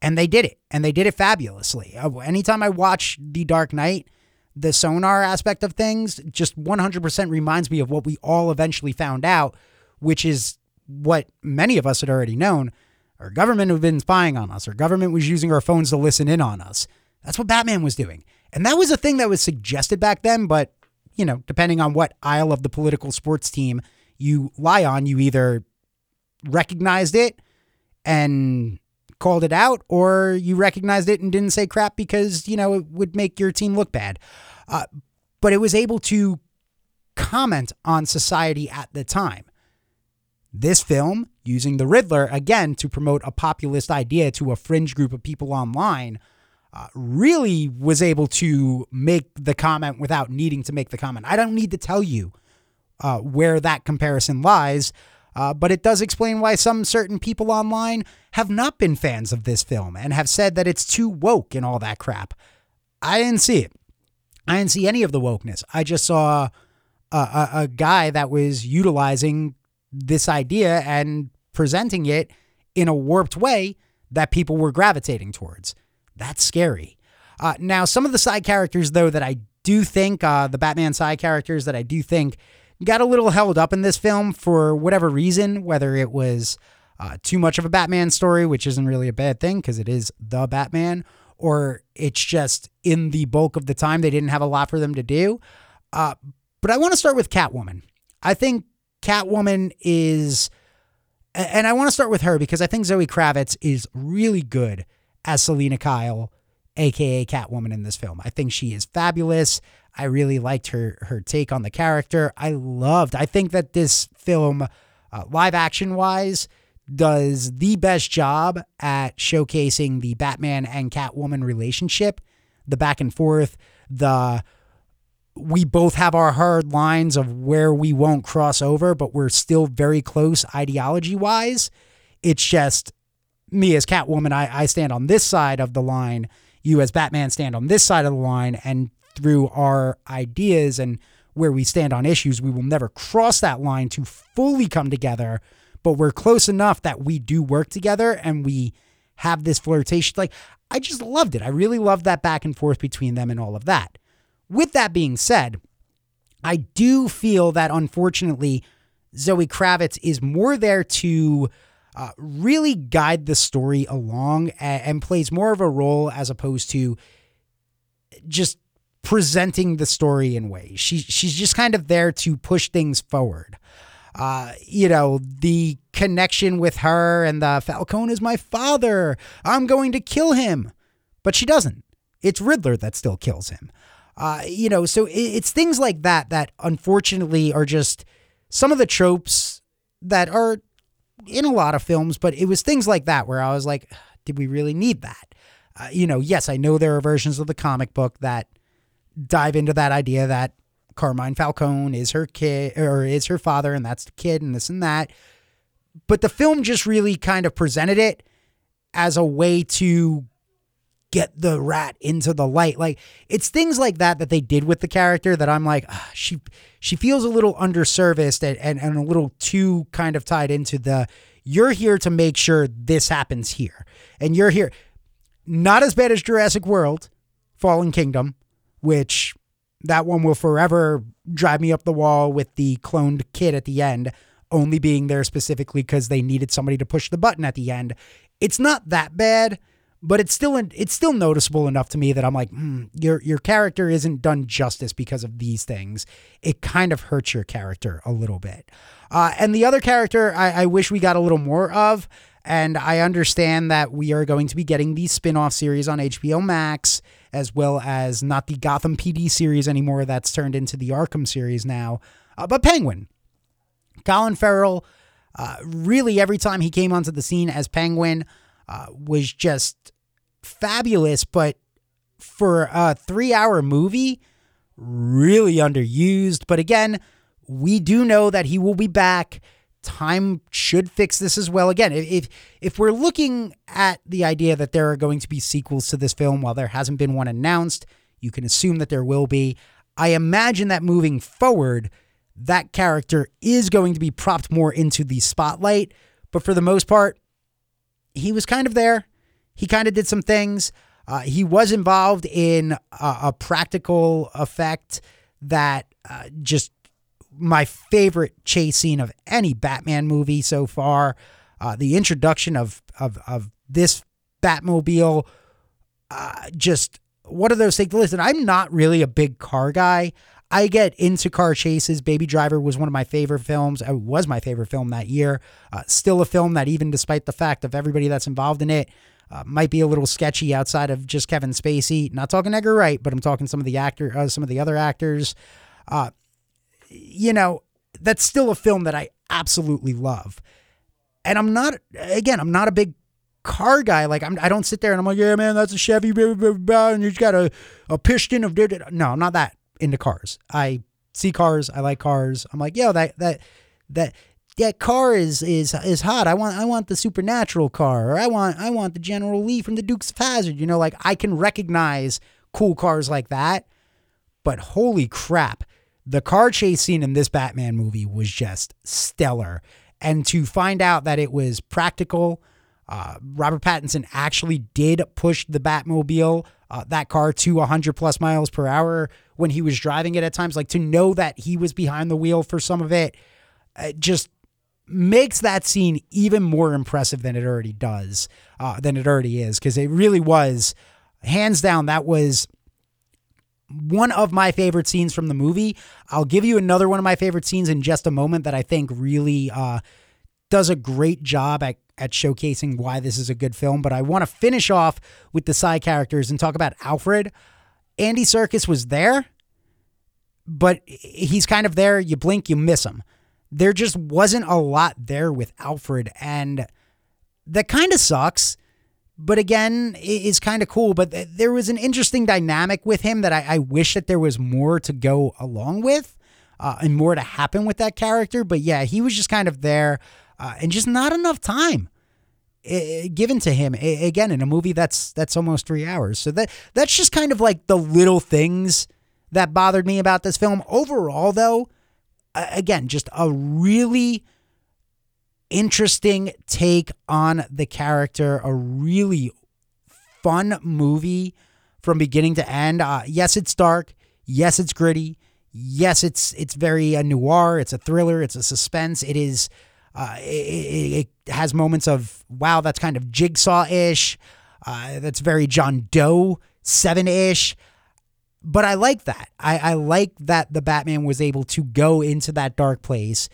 And they did it, and they did it fabulously. Uh, anytime I watch The Dark Knight, the sonar aspect of things just 100% reminds me of what we all eventually found out, which is what many of us had already known. Our government had been spying on us. Our government was using our phones to listen in on us. That's what Batman was doing. And that was a thing that was suggested back then, but, you know, depending on what aisle of the political sports team you lie on, you either recognized it and called it out or you recognized it and didn't say crap because, you know, it would make your team look bad. Uh, but it was able to comment on society at the time. This film, using the Riddler again to promote a populist idea to a fringe group of people online, uh, really was able to make the comment without needing to make the comment. I don't need to tell you uh, where that comparison lies, uh, but it does explain why some certain people online have not been fans of this film and have said that it's too woke and all that crap. I didn't see it. I didn't see any of the wokeness. I just saw a, a, a guy that was utilizing this idea and presenting it in a warped way that people were gravitating towards. That's scary. Uh, now, some of the side characters, though, that I do think, uh, the Batman side characters that I do think got a little held up in this film for whatever reason, whether it was uh, too much of a Batman story, which isn't really a bad thing because it is the Batman, or it's just in the bulk of the time they didn't have a lot for them to do. Uh, but I want to start with Catwoman. I think Catwoman is, and I want to start with her because I think Zoe Kravitz is really good as Selina Kyle, aka Catwoman, in this film. I think she is fabulous. I really liked her her take on the character. I loved. I think that this film, uh, live action wise, does the best job at showcasing the Batman and Catwoman relationship, the back and forth, the we both have our hard lines of where we won't cross over, but we're still very close ideology wise. It's just me as Catwoman, I, I stand on this side of the line. You as Batman stand on this side of the line. And through our ideas and where we stand on issues, we will never cross that line to fully come together. But we're close enough that we do work together and we have this flirtation. Like, I just loved it. I really loved that back and forth between them and all of that. With that being said, I do feel that unfortunately, Zoe Kravitz is more there to uh, really guide the story along and, and plays more of a role as opposed to just presenting the story in ways. She she's just kind of there to push things forward. Uh, you know, the connection with her and the Falcone is my father. I'm going to kill him. But she doesn't. It's Riddler that still kills him. Uh, you know, so it, it's things like that that unfortunately are just some of the tropes that are in a lot of films, but it was things like that where I was like, did we really need that? Uh, you know, yes, I know there are versions of the comic book that dive into that idea that Carmine Falcone is her kid or is her father, and that's the kid, and this and that. But the film just really kind of presented it as a way to get the rat into the light. Like it's things like that that they did with the character that I'm like, ah, she she feels a little underserviced and, and, and a little too kind of tied into the you're here to make sure this happens here. And you're here not as bad as Jurassic World, Fallen Kingdom, which that one will forever drive me up the wall with the cloned kid at the end only being there specifically because they needed somebody to push the button at the end. It's not that bad, but it's still it's still noticeable enough to me that I'm like, mm, your your character isn't done justice because of these things. It kind of hurts your character a little bit. Uh, and the other character, I, I wish we got a little more of. And I understand that we are going to be getting the spin off series on HBO Max, as well as not the Gotham PD series anymore, that's turned into the Arkham series now, uh, but Penguin. Colin Farrell, uh, really, every time he came onto the scene as Penguin, uh, was just fabulous. But for a three hour movie, really underused. But again, we do know that he will be back. Time should fix this as well. Again, if if we're looking at the idea that there are going to be sequels to this film, while there hasn't been one announced, you can assume that there will be. I imagine that moving forward, that character is going to be propped more into the spotlight. But for the most part, he was kind of there. He kind of did some things. Uh, he was involved in a, a practical effect that uh, just my favorite chase scene of any Batman movie so far. Uh, the introduction of of of this Batmobile, uh, just what are those things? Listen, I'm not really a big car guy. I get into car chases. Baby Driver was one of my favorite films. It was my favorite film that year. Uh, still a film that, even despite the fact of everybody that's involved in it, uh, might be a little sketchy outside of just Kevin Spacey. Not talking Edgar Wright, but I'm talking some of the actor, uh, some of the other actors. Uh, you know, that's still a film that I absolutely love. And I'm not, again, I'm not a big car guy. Like I'm, I don't sit there and I'm like, yeah, man, that's a Chevy, blah, blah, blah, and you've got a, a piston of, no, I'm not that into cars. I see cars. I like cars. I'm like, yo, that that that that car is is is hot. I want I want the supernatural car, or I want I want the General Lee from the Dukes of Hazzard. You know, like I can recognize cool cars like that. But holy crap, the car chase scene in this Batman movie was just stellar. And to find out that it was practical, uh, Robert Pattinson actually did push the Batmobile, uh, that car, to 100 plus miles per hour when he was driving it at times. Like to know that he was behind the wheel for some of it, it just makes that scene even more impressive than it already does, uh, than it already is, because it really was, hands down, that was one of my favorite scenes from the movie. I'll give you another one of my favorite scenes in just a moment that I think really uh, does a great job at at showcasing why this is a good film. But I want to finish off with the side characters and talk about Alfred. Andy Serkis was there, but he's kind of there. You blink, you miss him. There just wasn't a lot there with Alfred, and that kind of sucks. But again, it is kind of cool. But there was an interesting dynamic with him that I, I wish that there was more to go along with. Uh, and more to happen with that character. But yeah, he was just kind of there uh, and just not enough time uh, given to him again in a movie that's that's almost three hours. So that that's just kind of like the little things that bothered me about this film. Overall, though, again, just a really interesting take on the character. A really fun movie from beginning to end. Uh, yes, it's dark. Yes, it's gritty. Yes, it's it's very uh, noir. It's a thriller. It's a suspense. It is uh, it, it, has moments of wow, that's kind of jigsaw ish. Uh, that's very John Doe seven ish. But I like that. I, I like that the Batman was able to go into that dark place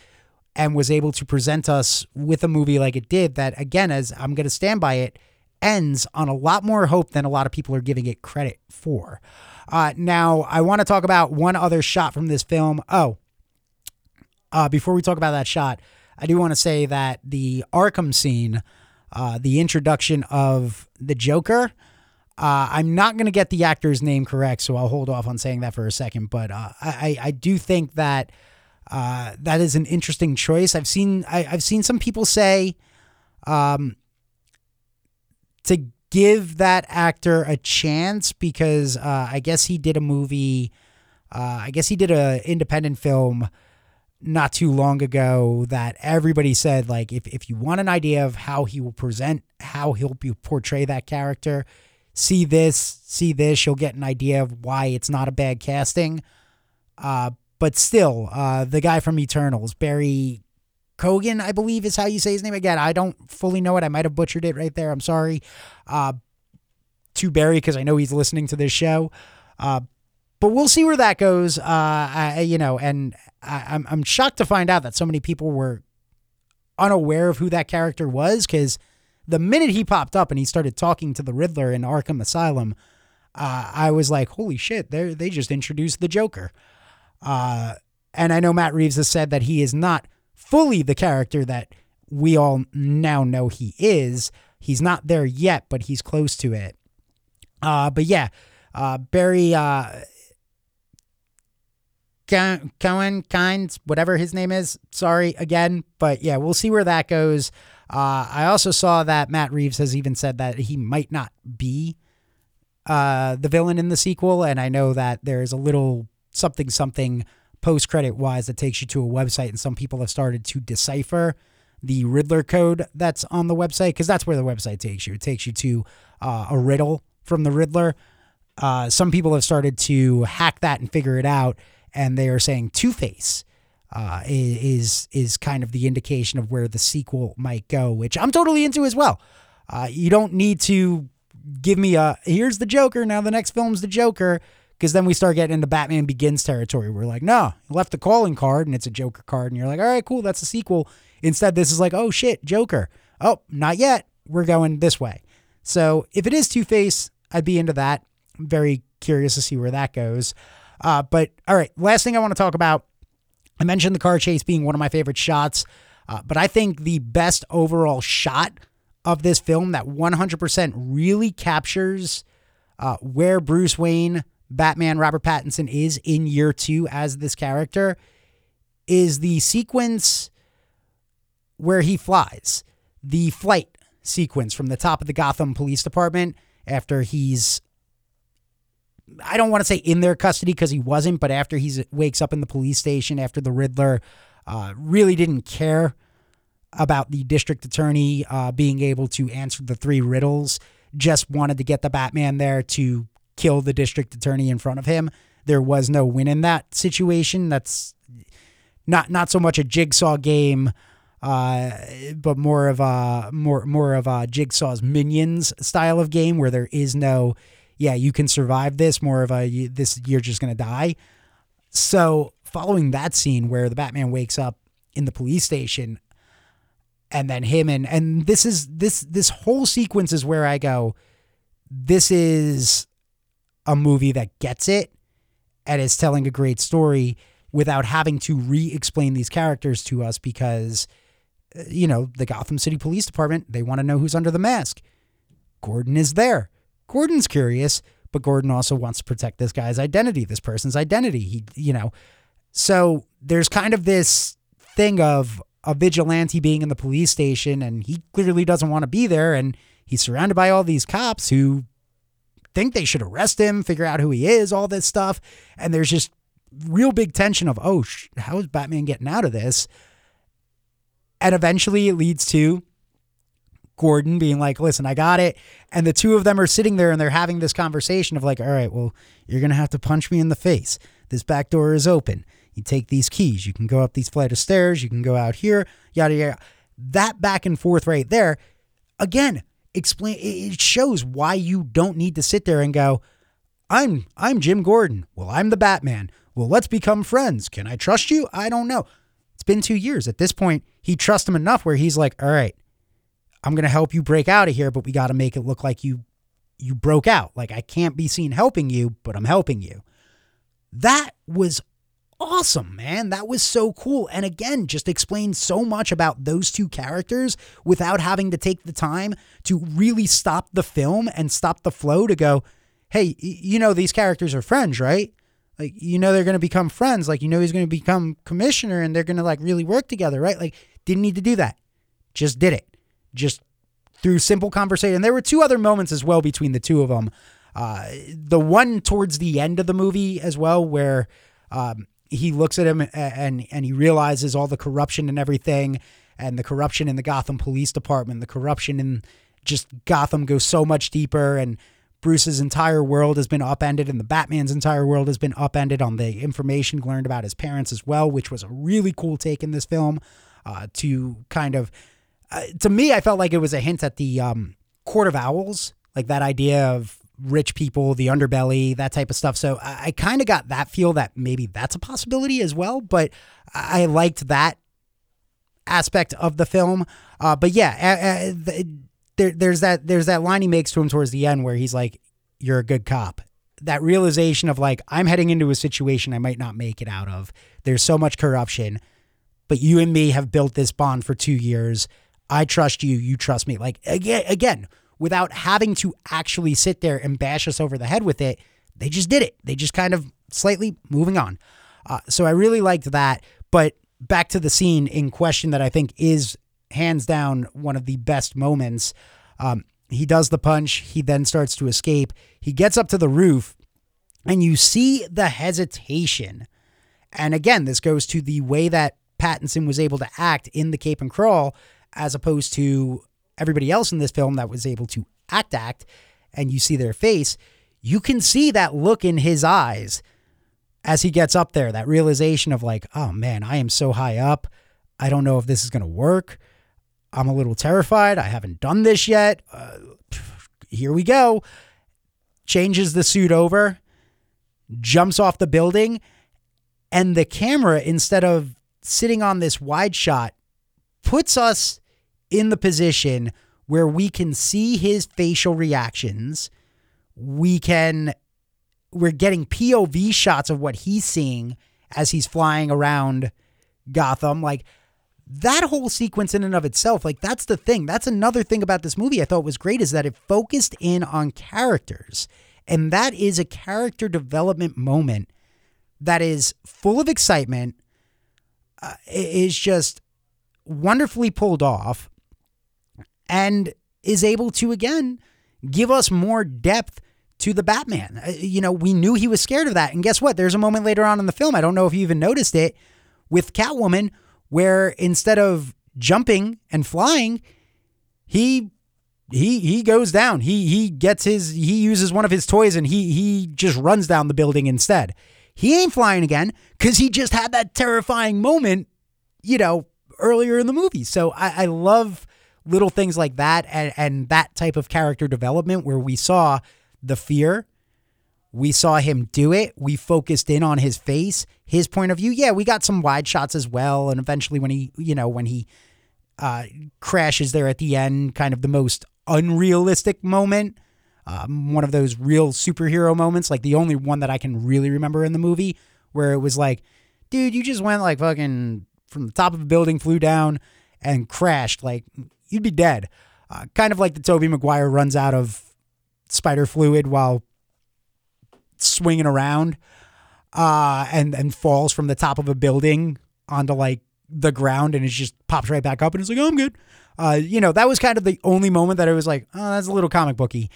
and was able to present us with a movie like it did. That again, as I'm going to stand by it, ends on a lot more hope than a lot of people are giving it credit for. Uh, now, I want to talk about one other shot from this film. Oh, uh, before we talk about that shot, I do want to say that the Arkham scene, uh, the introduction of the Joker, uh, I'm not going to get the actor's name correct, so I'll hold off on saying that for a second. But uh, I, I do think that uh, that is an interesting choice. I've seen I, have seen some people say um, to give that actor a chance because uh, I guess he did a movie. Uh, I guess he did a independent film not too long ago that everybody said like if, if you want an idea of how he will present how he'll portray that character see this see this you'll get an idea of why it's not a bad casting uh, but still uh, the guy from eternals barry Keoghan, I believe is how you say his name again. I don't fully know it. I might have butchered it right there. I'm sorry. Uh, to Barry because I know he's listening to this show. Uh, but we'll see where that goes. Uh, I, you know, and I, I'm I'm shocked to find out that so many people were unaware of who that character was because the minute he popped up and he started talking to the Riddler in Arkham Asylum, uh, I was like, holy shit, they they just introduced the Joker. Uh, and I know Matt Reeves has said that he is not fully the character that we all now know he is. He's not there yet, but he's close to it. Uh, but yeah, uh, Barry uh, Cohen, Kynes, whatever his name is. Sorry again, but yeah, we'll see where that goes. Uh, I also saw that Matt Reeves has even said that he might not be uh, the villain in the sequel, and I know that there's a little something something post credit wise that takes you to a website, and some people have started to decipher the Riddler code that's on the website because that's where the website takes you. It takes you to uh, a riddle from the Riddler. Uh, some people have started to hack that and figure it out, and they are saying Two Face uh, is is kind of the indication of where the sequel might go, which I'm totally into as well. Uh, you don't need to give me a here's the Joker now. The next film's the Joker because then we start getting into Batman Begins territory. We're like, no, left the calling card and it's a Joker card, and you're like, all right, cool, that's a sequel. Instead, this is like, oh shit, Joker. Oh, not yet. We're going this way. So if it is Two Face, I'd be into that. I'm very curious to see where that goes. Uh, but all right, last thing I want to talk about. I mentioned the car chase being one of my favorite shots, uh, but I think the best overall shot of this film that 100% really captures uh, where Bruce Wayne Batman Robert Pattinson is in year two as this character is the sequence where he flies, the flight sequence from the top of the Gotham Police Department after he's. I don't want to say in their custody because he wasn't, but after he wakes up in the police station after the Riddler uh, really didn't care about the district attorney uh, being able to answer the three riddles, just wanted to get the Batman there to kill the district attorney in front of him. There was no win in that situation. That's not not so much a jigsaw game, uh, but more of a more more of a jigsaw's minions style of game where there is no, yeah, you can survive this. More of a this you're just gonna die. So following that scene where the Batman wakes up in the police station, and then him and and this is this this whole sequence is where I go, this is a movie that gets it and is telling a great story without having to re-explain these characters to us because uh, you know the Gotham City Police Department they want to know who's under the mask. Gordon is there. Gordon's curious, but Gordon also wants to protect this guy's identity, this person's identity. He you know. So there's kind of this thing of a vigilante being in the police station and he clearly doesn't want to be there and he's surrounded by all these cops who think they should arrest him, figure out who he is, all this stuff. And there's just real big tension of, oh, sh- how is Batman getting out of this? And eventually it leads to Gordon being like, listen, I got it. And the two of them are sitting there and they're having this conversation of like, all right, well, you're going to have to punch me in the face. This back door is open. You take these keys. You can go up these flight of stairs. You can go out here, yada, yada. That back and forth right there. Again, explain it shows why you don't need to sit there and go i'm i'm jim gordon well i'm the batman well let's become friends can i trust you i don't know it's been two years at this point he trusts him enough where he's like all right I'm going to help you break out of here, but we got to make it look like you you broke out. Like I can't be seen helping you, but I'm helping you. That was awesome, man. That was so cool. And again, just explained so much about those two characters without having to take the time to really stop the film and stop the flow to go, hey, you know, these characters are friends, right? Like, you know, they're going to become friends. Like, you know, he's going to become commissioner and they're going to like really work together, right? Like, didn't need to do that. Just did it. Just through simple conversation. And there were two other moments as well between the two of them. Uh, the one towards the end of the movie as well, where um, he looks at him and and he realizes all the corruption and everything, and the corruption in the Gotham Police Department, the corruption in just Gotham goes so much deeper, and Bruce's entire world has been upended, and the Batman's entire world has been upended on the information learned about his parents as well, which was a really cool take in this film uh, to kind of uh, to me, I felt like it was a hint at the um, Court of Owls, like that idea of rich people, the underbelly, that type of stuff. So I, I kind of got that feel that maybe that's a possibility as well. But I liked that aspect of the film. Uh, but yeah, uh, uh, there, there's that there's that line he makes to him towards the end where he's like, "You're a good cop." That realization of like, I'm heading into a situation I might not make it out of. There's so much corruption, but you and me have built this bond for two years I trust you, you trust me. Like again, again, without having to actually sit there and bash us over the head with it, they just did it. They just kind of slightly moving on. Uh, so I really liked that. But back to the scene in question that I think is hands down one of the best moments. Um, he does the punch. He then starts to escape. He gets up to the roof, and you see the hesitation. And again, this goes to the way that Pattinson was able to act in the cape and cowl as opposed to everybody else in this film that was able to act act and you see their face, you can see that look in his eyes as he gets up there, that realization of like, oh man, I am so high up. I don't know if this is going to work. I'm a little terrified. I haven't done this yet. Uh, here we go. Changes the suit over, jumps off the building, and the camera, instead of sitting on this wide shot, puts us in the position where we can see his facial reactions. We can, we're getting POV shots of what he's seeing as he's flying around Gotham. Like that whole sequence in and of itself, like that's the thing. That's another thing about this movie I thought was great is that it focused in on characters. And that is a character development moment that is full of excitement. Uh, is just wonderfully pulled off and is able to again give us more depth to the Batman. Uh, you know, we knew he was scared of that. And guess what? There's a moment later on in the film, I don't know if you even noticed it, with Catwoman, where instead of jumping and flying, he he he goes down. He he gets his he uses one of his toys and he he just runs down the building instead. He ain't flying again because he just had that terrifying moment, you know, earlier in the movie. So I, I love little things like that and, and that type of character development where we saw the fear. We saw him do it. We focused in on his face, his point of view. Yeah, we got some wide shots as well. And eventually, when he, you know, when he uh, crashes there at the end, kind of the most unrealistic moment, um, one of those real superhero moments, like the only one that I can really remember in the movie, where it was like, dude, you just went like fucking from the top of a building, flew down, and crashed. Like you'd be dead. Uh, kind of like the Tobey Maguire runs out of spider fluid while swinging around, uh, and and falls from the top of a building onto like the ground, and it just pops right back up, and it's like, oh, I'm good. Uh, you know, that was kind of the only moment that I was like, oh, that's a little comic booky.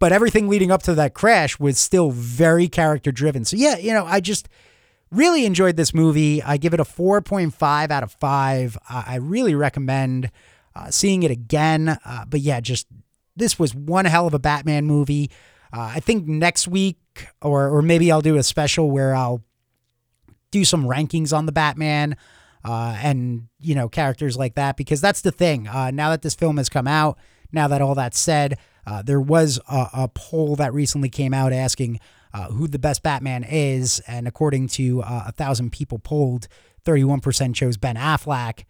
But everything leading up to that crash was still very character driven. So yeah, you know, I just Really enjoyed this movie. I give it a 4.5 out of 5. Uh, I really recommend uh, seeing it again. Uh, but yeah, just this was one hell of a Batman movie. Uh, I think next week, or or maybe I'll do a special where I'll do some rankings on the Batman uh, and you know characters like that because that's the thing. Uh, now that this film has come out, now that all that's said, there was a, a poll that recently came out asking uh, who the best Batman is. And according to uh, a thousand people polled, 31% chose Ben Affleck.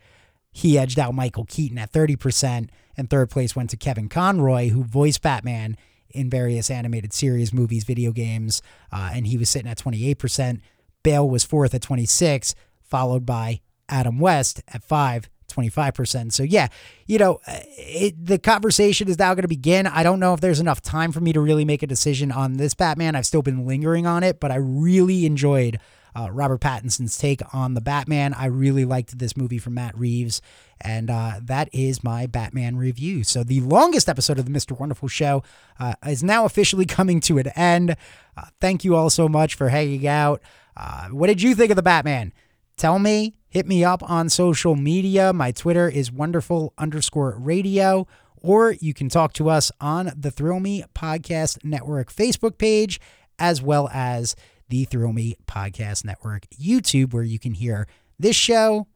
He edged out Michael Keaton at 30%. And third place went to Kevin Conroy, who voiced Batman in various animated series, movies, video games, uh, and he was sitting at 28%. Bale was fourth at 26, followed by Adam West at five, 25%. So, yeah, you know, it, the conversation is now going to begin. I don't know if there's enough time for me to really make a decision on this Batman. I've still been lingering on it, but I really enjoyed uh, Robert Pattinson's take on the Batman. I really liked this movie from Matt Reeves, and uh, that is my Batman review. So, the longest episode of the Mr. Wonderful Show uh, is now officially coming to an end. Uh, thank you all so much for hanging out. Uh, what did you think of the Batman? Tell me. Hit me up on social media. My Twitter is wonderful underscore radio, or you can talk to us on the Thrill Me Podcast Network Facebook page, as well as the Thrill Me Podcast Network YouTube, where you can hear this show,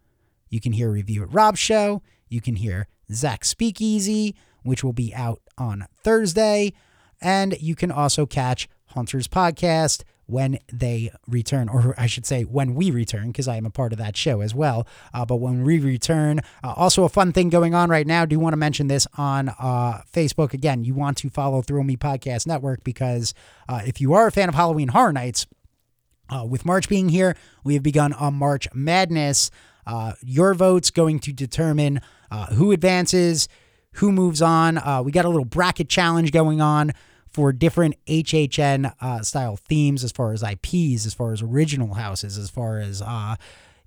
you can hear Review at Rob's show, you can hear Zach Speakeasy, which will be out on Thursday, and you can also catch Hunter's Podcast when they return, or I should say, when we return, because I am a part of that show as well. Uh, but when we return, uh, also a fun thing going on right now. Do want to mention this on uh, Facebook again? You want to follow Thrill Me Podcast Network because uh, if you are a fan of Halloween Horror Nights, uh, with March being here, we have begun a March Madness. Uh, your vote's going to determine who advances, who moves on. we got a little bracket challenge going on for different HHN uh, style themes as far as IPs, as far as original houses, as far as uh,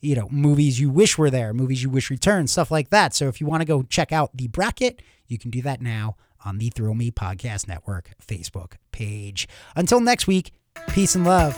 you know movies you wish were there, movies you wish returned, stuff like that. So if you want to go check out the bracket, you can do that now on the Thrill Me Podcast Network Facebook page. Until next week, peace and love.